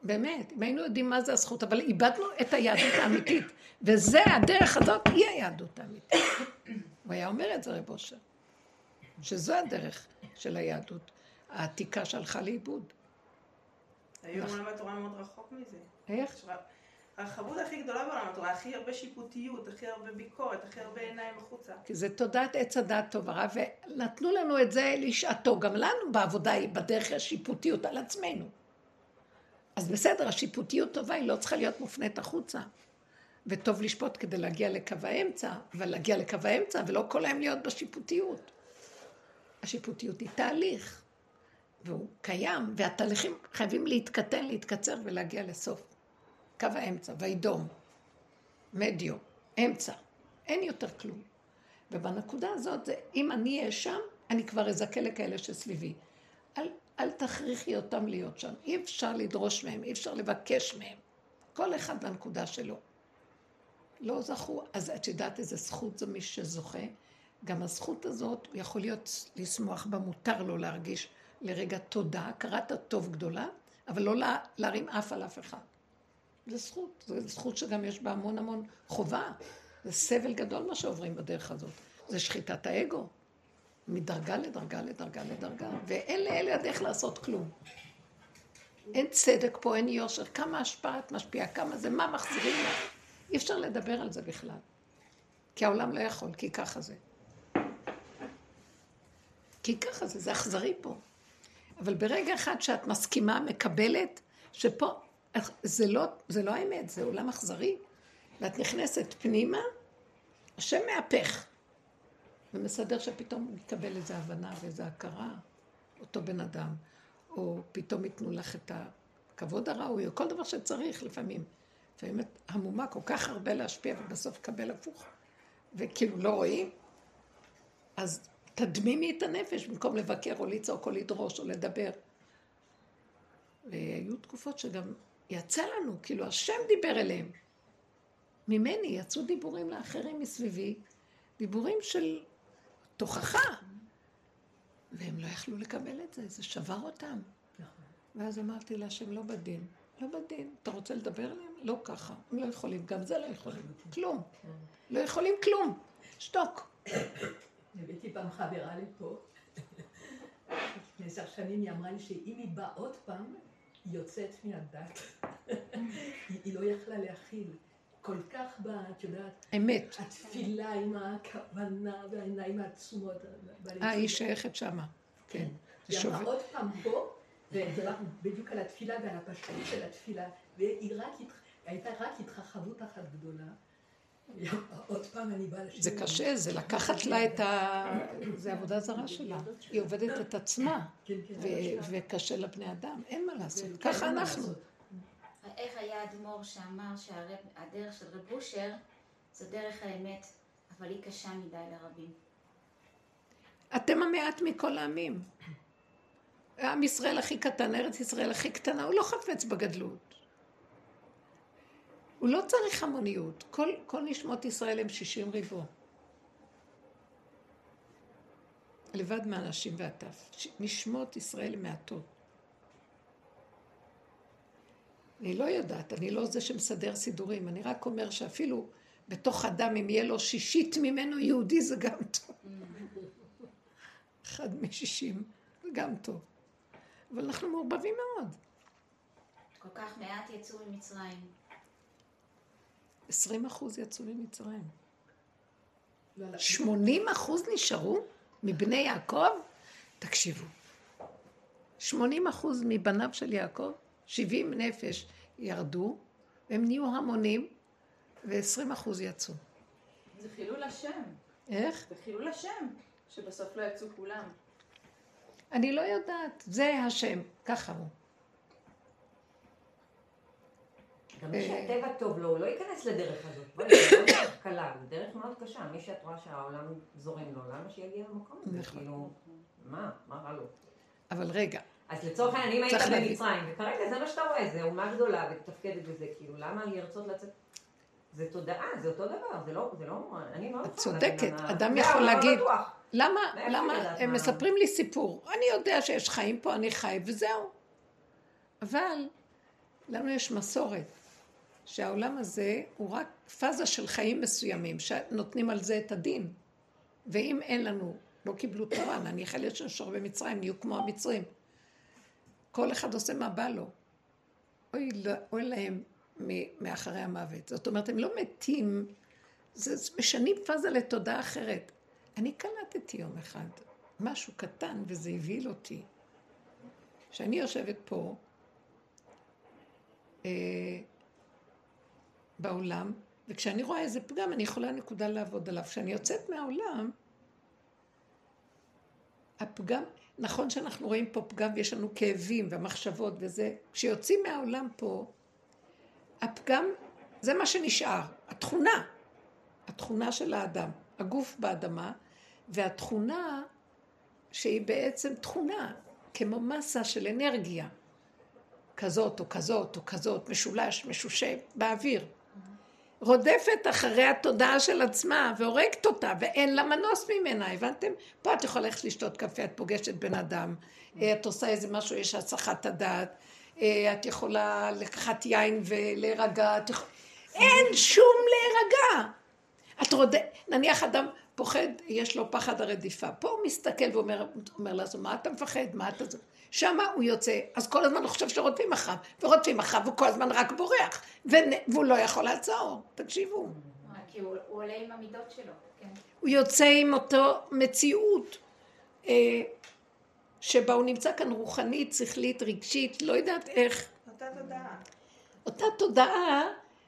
באמת, אם היינו יודעים מה זה הזכות, אבל איבדנו את היהדות האמיתית, וזה, הדרך הזאת, היא היהדות האמיתית. הוא היה אומר את זה, רב אושר, שזו הדרך של היהדות העתיקה שהלכה לאיבוד. היום. עולם התורה מאוד רחוק מזה. איך? הרחבות הכי גדולה בעולם התורה, הכי הרבה שיפוטיות, הכי הרבה ביקורת, הכי הרבה עיניים החוצה. כי זה תודעת עץ הדת טוב ורע, ונתנו לנו את זה לשעתו. גם לנו בעבודה היא בדרך השיפוטיות על עצמנו. אז בסדר, השיפוטיות טובה, היא לא צריכה להיות מופנית החוצה. וטוב לשפוט כדי להגיע לקו האמצע, אבל להגיע לקו האמצע ולא כל היום להיות בשיפוטיות. השיפוטיות היא תהליך, והוא קיים, והתהליכים חייבים להתקטן, להתקצר ולהגיע לסוף. קו האמצע, וידום, מדיו, אמצע. אין יותר כלום. ובנקודה הזאת, זה, אם אני אהיה שם, אני כבר אזכה לכאלה שסביבי. אל, אל תכריחי אותם להיות שם. אי אפשר לדרוש מהם, אי אפשר לבקש מהם. כל אחד בנקודה שלו. לא זכו, אז את יודעת איזה זכות זו מי שזוכה? גם הזכות הזאת, הוא יכול להיות, לשמוח בה, מותר לו להרגיש לרגע תודה, הכרת הטוב גדולה, אבל לא לה, להרים אף על אף אחד. זה זכות, זו זכות שגם יש בה המון המון חובה. זה סבל גדול מה שעוברים בדרך הזאת. זה שחיטת האגו. מדרגה לדרגה לדרגה לדרגה. ואין לאלה הדרך לעשות כלום. אין צדק פה, אין יושר. כמה השפעה את משפיעה, כמה זה, מה מחזירים לך. אי אפשר לדבר על זה בכלל. כי העולם לא יכול, כי ככה זה. כי ככה זה, זה אכזרי פה. אבל ברגע אחד שאת מסכימה, מקבלת, שפה, זה לא, זה לא האמת, זה עולם אכזרי, ואת נכנסת פנימה, השם מהפך. ומסדר שפתאום יקבל איזו הבנה ואיזו הכרה, אותו בן אדם, או פתאום ייתנו לך את הכבוד הראוי, או כל דבר שצריך לפעמים. לפעמים את המומה כל כך הרבה להשפיע, ובסוף תקבל הפוך. וכאילו לא רואים, אז תדמימי את הנפש במקום לבקר או לצעוק או לדרוש או לדבר. והיו תקופות שגם יצא לנו, כאילו השם דיבר אליהם. ממני יצאו דיבורים לאחרים מסביבי, דיבורים של תוכחה. והם לא יכלו לקבל את זה, זה שבר אותם. ואז אמרתי להשם, לא בדין, לא בדין. אתה רוצה לדבר עליהם? לא ככה. הם לא יכולים, גם זה לא יכולים. כלום. לא יכולים כלום. שתוק. הבאתי פעם חברה לפה, לפני עשר שנים היא אמרה לי שאם היא באה עוד פעם, היא יוצאת מהדת. היא לא יכלה להכיל. כל כך באה, את יודעת, אמת. התפילה עם הכוונה והעיניים העצומות. אה, היא שייכת שמה. כן. היא אמרה. עוד פעם פה, בדיוק על התפילה ועל הפשטות של התפילה, והיא רק, הייתה רק התרחבות אחת גדולה. עוד פעם אני באה לשיר. זה קשה, זה לקחת לה את ה... זה עבודה זרה שלה. היא עובדת את עצמה, כן, כן. וקשה לבני אדם, אין מה לעשות. כן, ככה אנחנו. איך היה אדמו"ר שאמר שהדרך של רב אושר זו דרך האמת, אבל היא קשה מדי לרבים. אתם המעט מכל העמים. עם ישראל הכי קטן, ארץ ישראל הכי קטנה, הוא לא חפץ בגדלות. הוא לא צריך המוניות. כל, כל נשמות ישראל הם שישים ריבו. לבד מהנשים והטף. נשמות ישראל מעטות. אני לא יודעת, אני לא זה שמסדר סידורים, אני רק אומר שאפילו בתוך אדם, אם יהיה לו שישית ממנו יהודי, זה גם טוב. אחד משישים, זה גם טוב. אבל אנחנו מעורבבים מאוד. כל כך מעט יצאו ממצרים. עשרים אחוז יצאו ממצרים. לא, לא. שמונים אחוז נשארו מבני יעקב? תקשיבו. שמונים אחוז מבניו של יעקב, שבעים נפש ירדו, הם נהיו המונים, ועשרים אחוז יצאו. זה חילול השם. איך? זה חילול השם. שבסוף לא יצאו כולם. אני לא יודעת, זה השם, ככה הוא. גם מי אה. שהטבע טוב לו, הוא לא ייכנס לדרך הזאת. בואי, זה לא דרך קלה, זו דרך מאוד קשה. מי שאת רואה שהעולם זורם לו, למה שיגיע למקום הזה? נכון. כאילו, מה? מה רע לו? אבל רגע, אז לצורך העניין, אם היית. במצרים, וכרגע זה מה שאתה רואה, זה אומה גדולה ומתפקדת בזה, כאילו, למה לרצות לצאת? זה תודעה, זה אותו דבר, זה לא, זה לא, אני מאוד את צודקת, אדם יכול העולם להגיד. למה, למה, הם? מספרים לי סיפור, אני יודע שיש חיים פה, אני חי, וזהו. אבל לנו יש מסורת, שהעולם הזה הוא רק פאזה של חיים מסוימים, שנותנים על זה את הדין. ואם אין לנו, לא קיבלו תורה, נניח אלה שנשאר במצרים, נהיו כמו המצרים. כל אחד עושה מה בא לו. אוי, לא- אוי להם מאחרי המוות. זאת אומרת, הם לא מתים, זה משנים פאזה לתודעה אחרת. אני קלטתי יום אחד משהו קטן, וזה הבהיל אותי. כשאני יושבת פה, אה, בעולם, וכשאני רואה איזה פגם, אני יכולה נקודה לעבוד עליו. כשאני יוצאת מהעולם, הפגם, נכון שאנחנו רואים פה פגם ויש לנו כאבים ומחשבות וזה, כשיוצאים מהעולם פה, הפגם, זה מה שנשאר, התכונה, התכונה של האדם, הגוף באדמה, והתכונה שהיא בעצם תכונה, כמו מסה של אנרגיה, כזאת או כזאת או כזאת, משולש, משושה, באוויר. רודפת אחרי התודעה של עצמה והורגת אותה ואין לה מנוס ממנה, הבנתם? פה את יכולה ללכת לשתות קפה, את פוגשת בן אדם, אה, את עושה איזה משהו, יש הסחת הדעת, אה, את יכולה לקחת יין ולהירגע, את יכול... אין שום להירגע. את רוד... נניח אדם פוחד, יש לו פחד הרדיפה. פה הוא מסתכל ואומר אומר לעצמו, מה אתה מפחד? מה אתה... שמה הוא יוצא, אז כל הזמן הוא חושב שרודפים אחריו, ורודפים אחריו, והוא כל הזמן רק בורח. והוא לא יכול לעצור. תקשיבו. כי הוא הוא עולה עם המידות שלו, כן. הוא יוצא עם אותו מציאות אה, שבה הוא נמצא כאן רוחנית, שכלית, רגשית, לא יודעת איך. אותה תודעה. אותה תודעה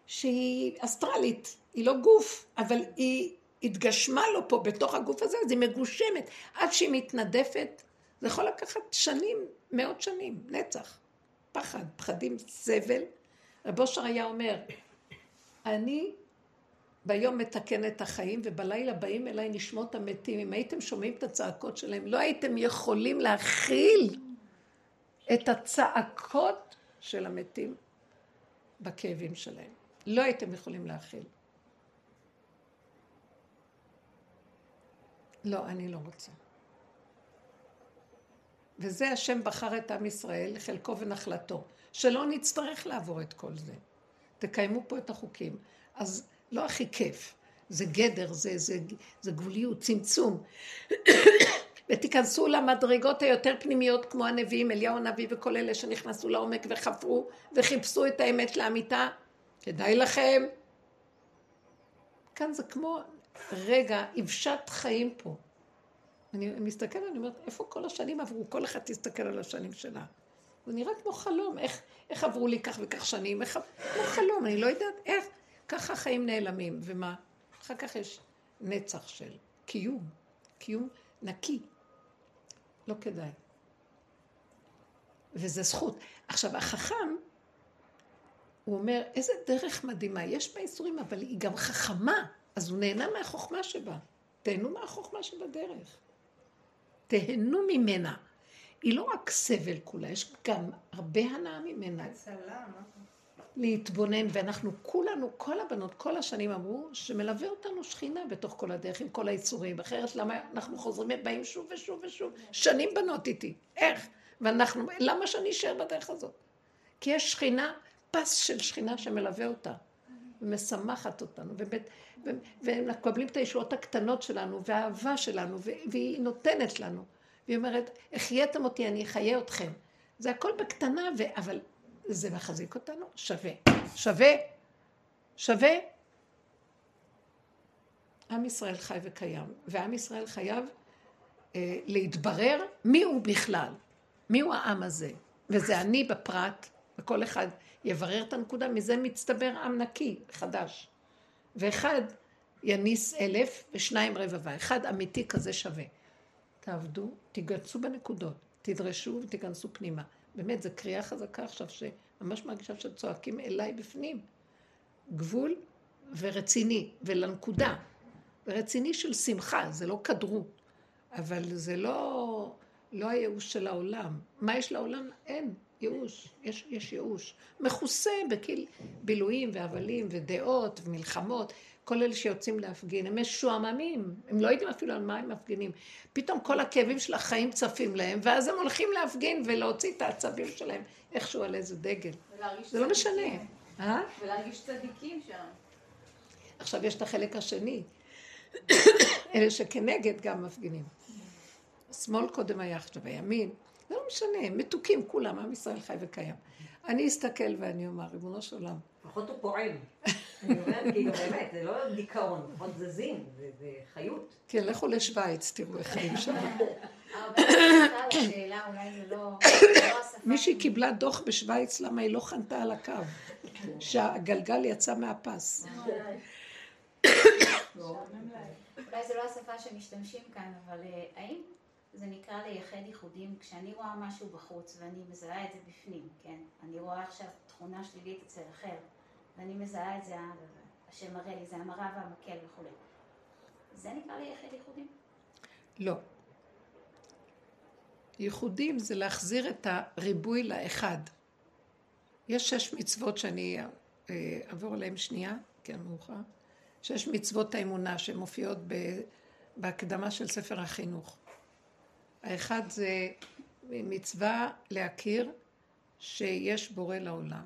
שהיא אסטרלית, היא לא גוף, אבל היא התגשמה לו פה בתוך הגוף הזה, אז היא מגושמת. עד שהיא מתנדפת, זה יכול לקחת שנים, מאות שנים, נצח. פחד, פחדים, סבל. רב אושר היה אומר, אני ביום מתקן את החיים, ובלילה באים אליי נשמות המתים. אם הייתם שומעים את הצעקות שלהם, לא הייתם יכולים להכיל את הצעקות של המתים בכאבים שלהם. לא הייתם יכולים להכיל. לא, אני לא רוצה. וזה השם בחר את עם ישראל, חלקו ונחלתו, שלא נצטרך לעבור את כל זה. תקיימו פה את החוקים. אז לא הכי כיף, זה גדר, זה, זה, זה גבוליות, צמצום. ותיכנסו למדרגות היותר פנימיות כמו הנביאים, אליהו הנביא וכל אלה שנכנסו לעומק וחפרו וחיפשו את האמת לאמיתה. כדאי לכם. כאן זה כמו רגע, יבשת חיים פה. אני מסתכלת, אני אומרת, איפה כל השנים עברו? כל אחד תסתכל על השנים שלה. זה נראה כמו חלום, איך, איך עברו לי כך וכך שנים, איך, כמו חלום, אני לא יודעת איך, ככה החיים נעלמים, ומה? אחר כך יש נצח של קיום, קיום נקי. לא כדאי. וזה זכות. עכשיו, החכם, הוא אומר, איזה דרך מדהימה, יש בה איסורים, אבל היא גם חכמה, אז הוא נהנה מהחוכמה שבה. תהנו מהחוכמה שבדרך. תהנו ממנה. היא לא רק סבל כולה, יש גם הרבה הנאה ממנה. להתבונן, ואנחנו כולנו, כל הבנות, כל השנים אמרו, שמלווה אותנו שכינה בתוך כל הדרך עם כל היצורים, אחרת למה אנחנו חוזרים ובאים שוב ושוב ושוב, שנים בנות איתי, איך? ואנחנו, למה שאני אשאר בדרך הזאת? כי יש שכינה, פס של שכינה שמלווה אותה, ומשמחת אותנו, ובית, ו, ומקבלים את הישועות הקטנות שלנו, והאהבה שלנו, והיא נותנת לנו. והיא אומרת, החייתם אותי, אני אחיה אתכם. זה הכל בקטנה, ו... אבל זה מחזיק אותנו? שווה. שווה. שווה. עם ישראל חי וקיים, ועם ישראל חייב אה, להתברר מי הוא בכלל, מי הוא העם הזה. וזה אני בפרט, וכל אחד יברר את הנקודה, מזה מצטבר עם נקי, חדש. ואחד יניס אלף ושניים רבבה, אחד אמיתי כזה שווה. תעבדו, תיגצו בנקודות, תדרשו ותיכנסו פנימה. באמת, זו קריאה חזקה עכשיו, שממש מרגישה שצועקים אליי בפנים. גבול ורציני, ולנקודה. ורציני של שמחה, זה לא כדרות, אבל זה לא, לא הייאוש של העולם. מה יש לעולם? אין ייאוש, יש, יש ייאוש. מכוסה בקיל בילויים והבלים ודעות ומלחמות. כל אלה שיוצאים להפגין, הם משועממים, הם לא יודעים אפילו על מה הם מפגינים. פתאום כל הכאבים של החיים צפים להם, ואז הם הולכים להפגין ולהוציא את העצבים שלהם איכשהו על איזה דגל. זה לא משנה. אה? ולהרגיש צדיקים שם. עכשיו יש את החלק השני, אלה שכנגד גם מפגינים. השמאל קודם היה עכשיו הימין, זה לא משנה, מתוקים כולם, עם ישראל חי וקיים. אני אסתכל ואני אומר, ריבונו של עולם. לפחות הוא פועל. אני אומרת, כאילו, באמת, זה לא דיכאון, לפחות זזים, זה חיות. כן, לכו לשוויץ, תראו איך חיים שם. מישהי קיבלה דוח בשוויץ למה היא לא חנתה על הקו, שהגלגל יצא מהפס. אולי זו לא השפה שמשתמשים כאן, אבל אה, האם זה נקרא לייחד ייחודים כשאני רואה משהו בחוץ ואני מזהה את זה בפנים, כן? אני רואה עכשיו תכונה שלילית אצל אחר, ואני מזהה את זה, השם מראה לי, זה המראה והמקל וכולי. זה נקרא לייחד ייחודים? לא. ייחודים זה להחזיר את הריבוי לאחד. יש שש מצוות שאני אה, אעבור עליהן שנייה, כן מאוחר. שש מצוות האמונה שמופיעות בהקדמה של ספר החינוך. האחד זה מצווה להכיר שיש בורא לעולם.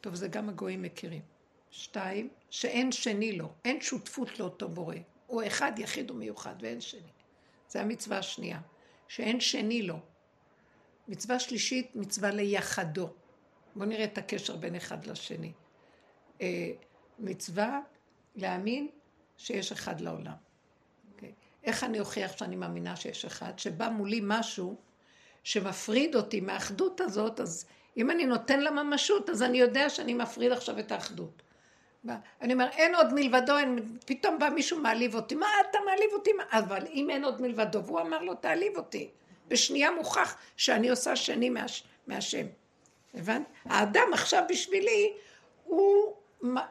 טוב, זה גם הגויים מכירים. שתיים, שאין שני לו, אין שותפות לאותו בורא. הוא אחד, יחיד ומיוחד, ואין שני. זה המצווה השנייה, שאין שני לו. מצווה שלישית, מצווה ליחדו. בואו נראה את הקשר בין אחד לשני. אה, מצווה להאמין שיש אחד לעולם. איך אני אוכיח שאני מאמינה שיש אחד? שבא מולי משהו שמפריד אותי מהאחדות הזאת, אז אם אני נותן לה ממשות, אז אני יודע שאני מפריד עכשיו את האחדות. אני אומר, אין עוד מלבדו, אין, פתאום בא מישהו מעליב אותי, מה אתה מעליב אותי? אבל אם אין עוד מלבדו, והוא אמר לו, תעליב אותי. בשנייה מוכח שאני עושה שני מהשם. הבנת? האדם עכשיו בשבילי, הוא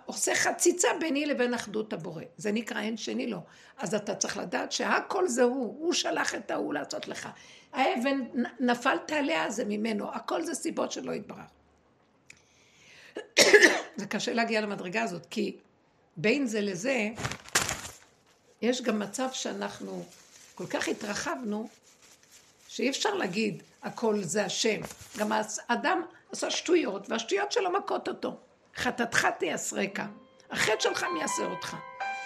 עושה חציצה ביני לבין אחדות הבורא. זה נקרא אין שני לו. אז אתה צריך לדעת שהכל זה הוא, הוא שלח את ההוא לעשות לך. האבן נפלת עליה זה ממנו, הכל זה סיבות שלא יתברך. זה קשה להגיע למדרגה הזאת, כי בין זה לזה, יש גם מצב שאנחנו כל כך התרחבנו, שאי אפשר להגיד הכל זה השם. גם האדם עשה שטויות, והשטויות שלו מכות אותו. חטאתך תייסרקה. החטא שלך מייסר אותך.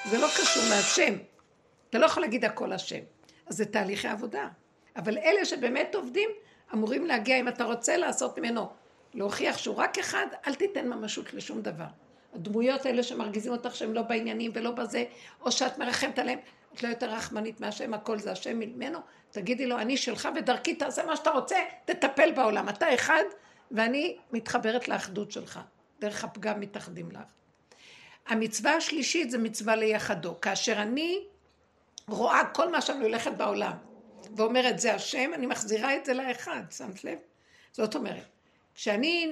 זה לא קשור מהשם. אתה לא יכול להגיד הכל השם. אז זה תהליכי עבודה. אבל אלה שבאמת עובדים, אמורים להגיע, אם אתה רוצה לעשות ממנו, להוכיח שהוא רק אחד, אל תיתן ממשות לשום דבר. הדמויות האלה שמרגיזים אותך שהם לא בעניינים ולא בזה, או שאת מרחמת עליהם, את לא יותר רחמנית מהשם, הכל זה השם ממנו, תגידי לו, אני שלך ודרכי תעשה מה שאתה רוצה, תטפל בעולם. אתה אחד, ואני מתחברת לאחדות שלך. דרך הפגם מתאחדים לך. המצווה השלישית זה מצווה ליחדו. כאשר אני רואה כל מה שאני הולכת בעולם ואומרת זה השם, אני מחזירה את זה לאחד, שמת לב? זאת אומרת, כשאני,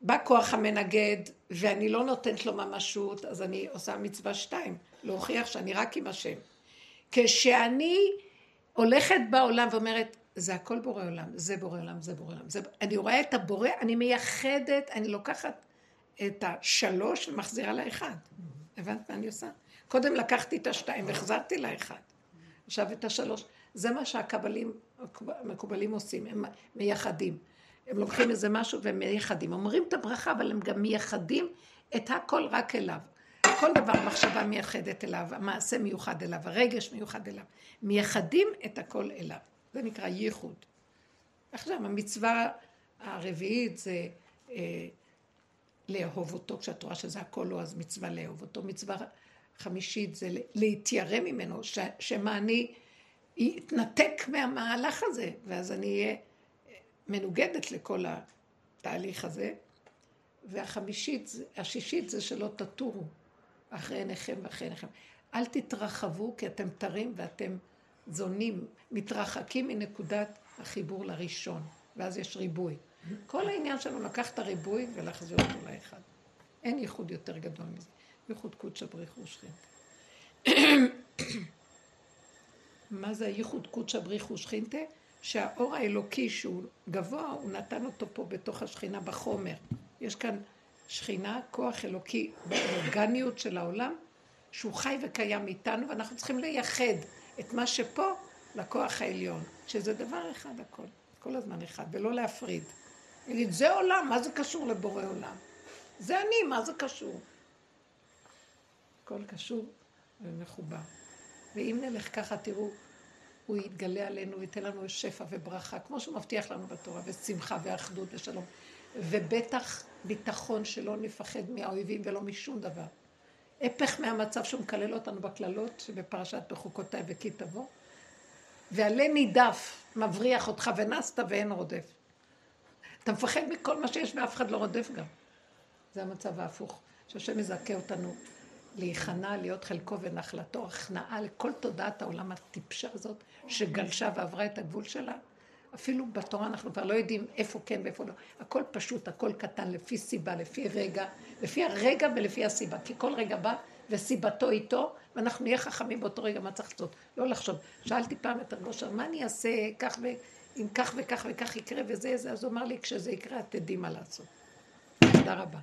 בא כוח המנגד ואני לא נותנת לו ממשות, אז אני עושה מצווה שתיים, להוכיח שאני רק עם השם. כשאני הולכת בעולם ואומרת, זה הכל בורא עולם, זה בורא עולם, זה בורא עולם. זה... אני רואה את הבורא, אני מייחדת, אני לוקחת את השלוש ומחזירה לאחד. הבנת מה אני עושה? קודם לקחתי את השתיים והחזרתי לאחד. עכשיו את השלוש. זה מה שהקבלים, המקובלים עושים, הם מייחדים. הם לוקחים איזה משהו והם מייחדים. אומרים את הברכה, אבל הם גם מייחדים את הכל רק אליו. כל דבר המחשבה מייחדת אליו, המעשה מיוחד אליו, הרגש מיוחד אליו. מייחדים את הכל אליו. זה נקרא ייחוד. עכשיו, המצווה הרביעית זה אה, לאהוב אותו, כשאת רואה שזה הכל לא, אז מצווה לאהוב אותו. מצווה חמישית זה להתיירא ממנו, ש, שמה אני אתנתק מהמהלך הזה, ואז אני אהיה מנוגדת לכל התהליך הזה. והחמישית, השישית זה שלא תטורו אחרי עיניכם ואחרי עיניכם. אל תתרחבו כי אתם תרים ואתם זונים, מתרחקים מנקודת החיבור לראשון, ואז יש ריבוי. כל העניין שלנו לקח את הריבוי ולהחזיר אותו לאחד. אין ייחוד יותר גדול מזה. ייחוד קודשא בריך ושכינתה. מה זה הייחוד קודשא בריך ושכינתה? שהאור האלוקי שהוא גבוה, הוא נתן אותו פה בתוך השכינה בחומר. יש כאן שכינה, כוח אלוקי באורגניות של העולם, שהוא חי וקיים איתנו, ואנחנו צריכים לייחד את מה שפה לכוח העליון, שזה דבר אחד הכל, כל הזמן אחד, ולא להפריד. להגיד, זה עולם, מה זה קשור לבורא עולם? זה אני, מה זה קשור? הכל קשור ומחובר. ואם נלך ככה, תראו, הוא יתגלה עלינו, ייתן לנו שפע וברכה, כמו שהוא מבטיח לנו בתורה, ושמחה ואחדות ושלום. ובטח ביטחון שלא נפחד מהאויבים ולא משום דבר. הפך מהמצב שהוא מקלל אותנו בקללות שבפרשת בחוקותיי וכי תבוא. ועלה נידף, מבריח אותך ונסת ואין רודף. אתה מפחד מכל מה שיש ואף אחד לא רודף גם. זה המצב ההפוך, שהשם מזכה אותנו להיכנע, להיות חלקו ונחלתו, הכנעה לכל תודעת העולם הטיפשה הזאת, שגלשה ועברה את הגבול שלה. אפילו בתורה אנחנו כבר לא יודעים איפה כן ואיפה לא. הכל פשוט, הכל קטן, לפי סיבה, לפי רגע, לפי הרגע ולפי הסיבה. כי כל רגע בא וסיבתו איתו, ואנחנו נהיה חכמים באותו רגע מה צריך לעשות. לא לחשוב. שאלתי פעם את הגושר, מה אני אעשה כך ו... אם כך וכך וכך יקרה וזה, זה, אז הוא אמר לי, כשזה יקרה, את תדעי מה לעשות. תודה רבה.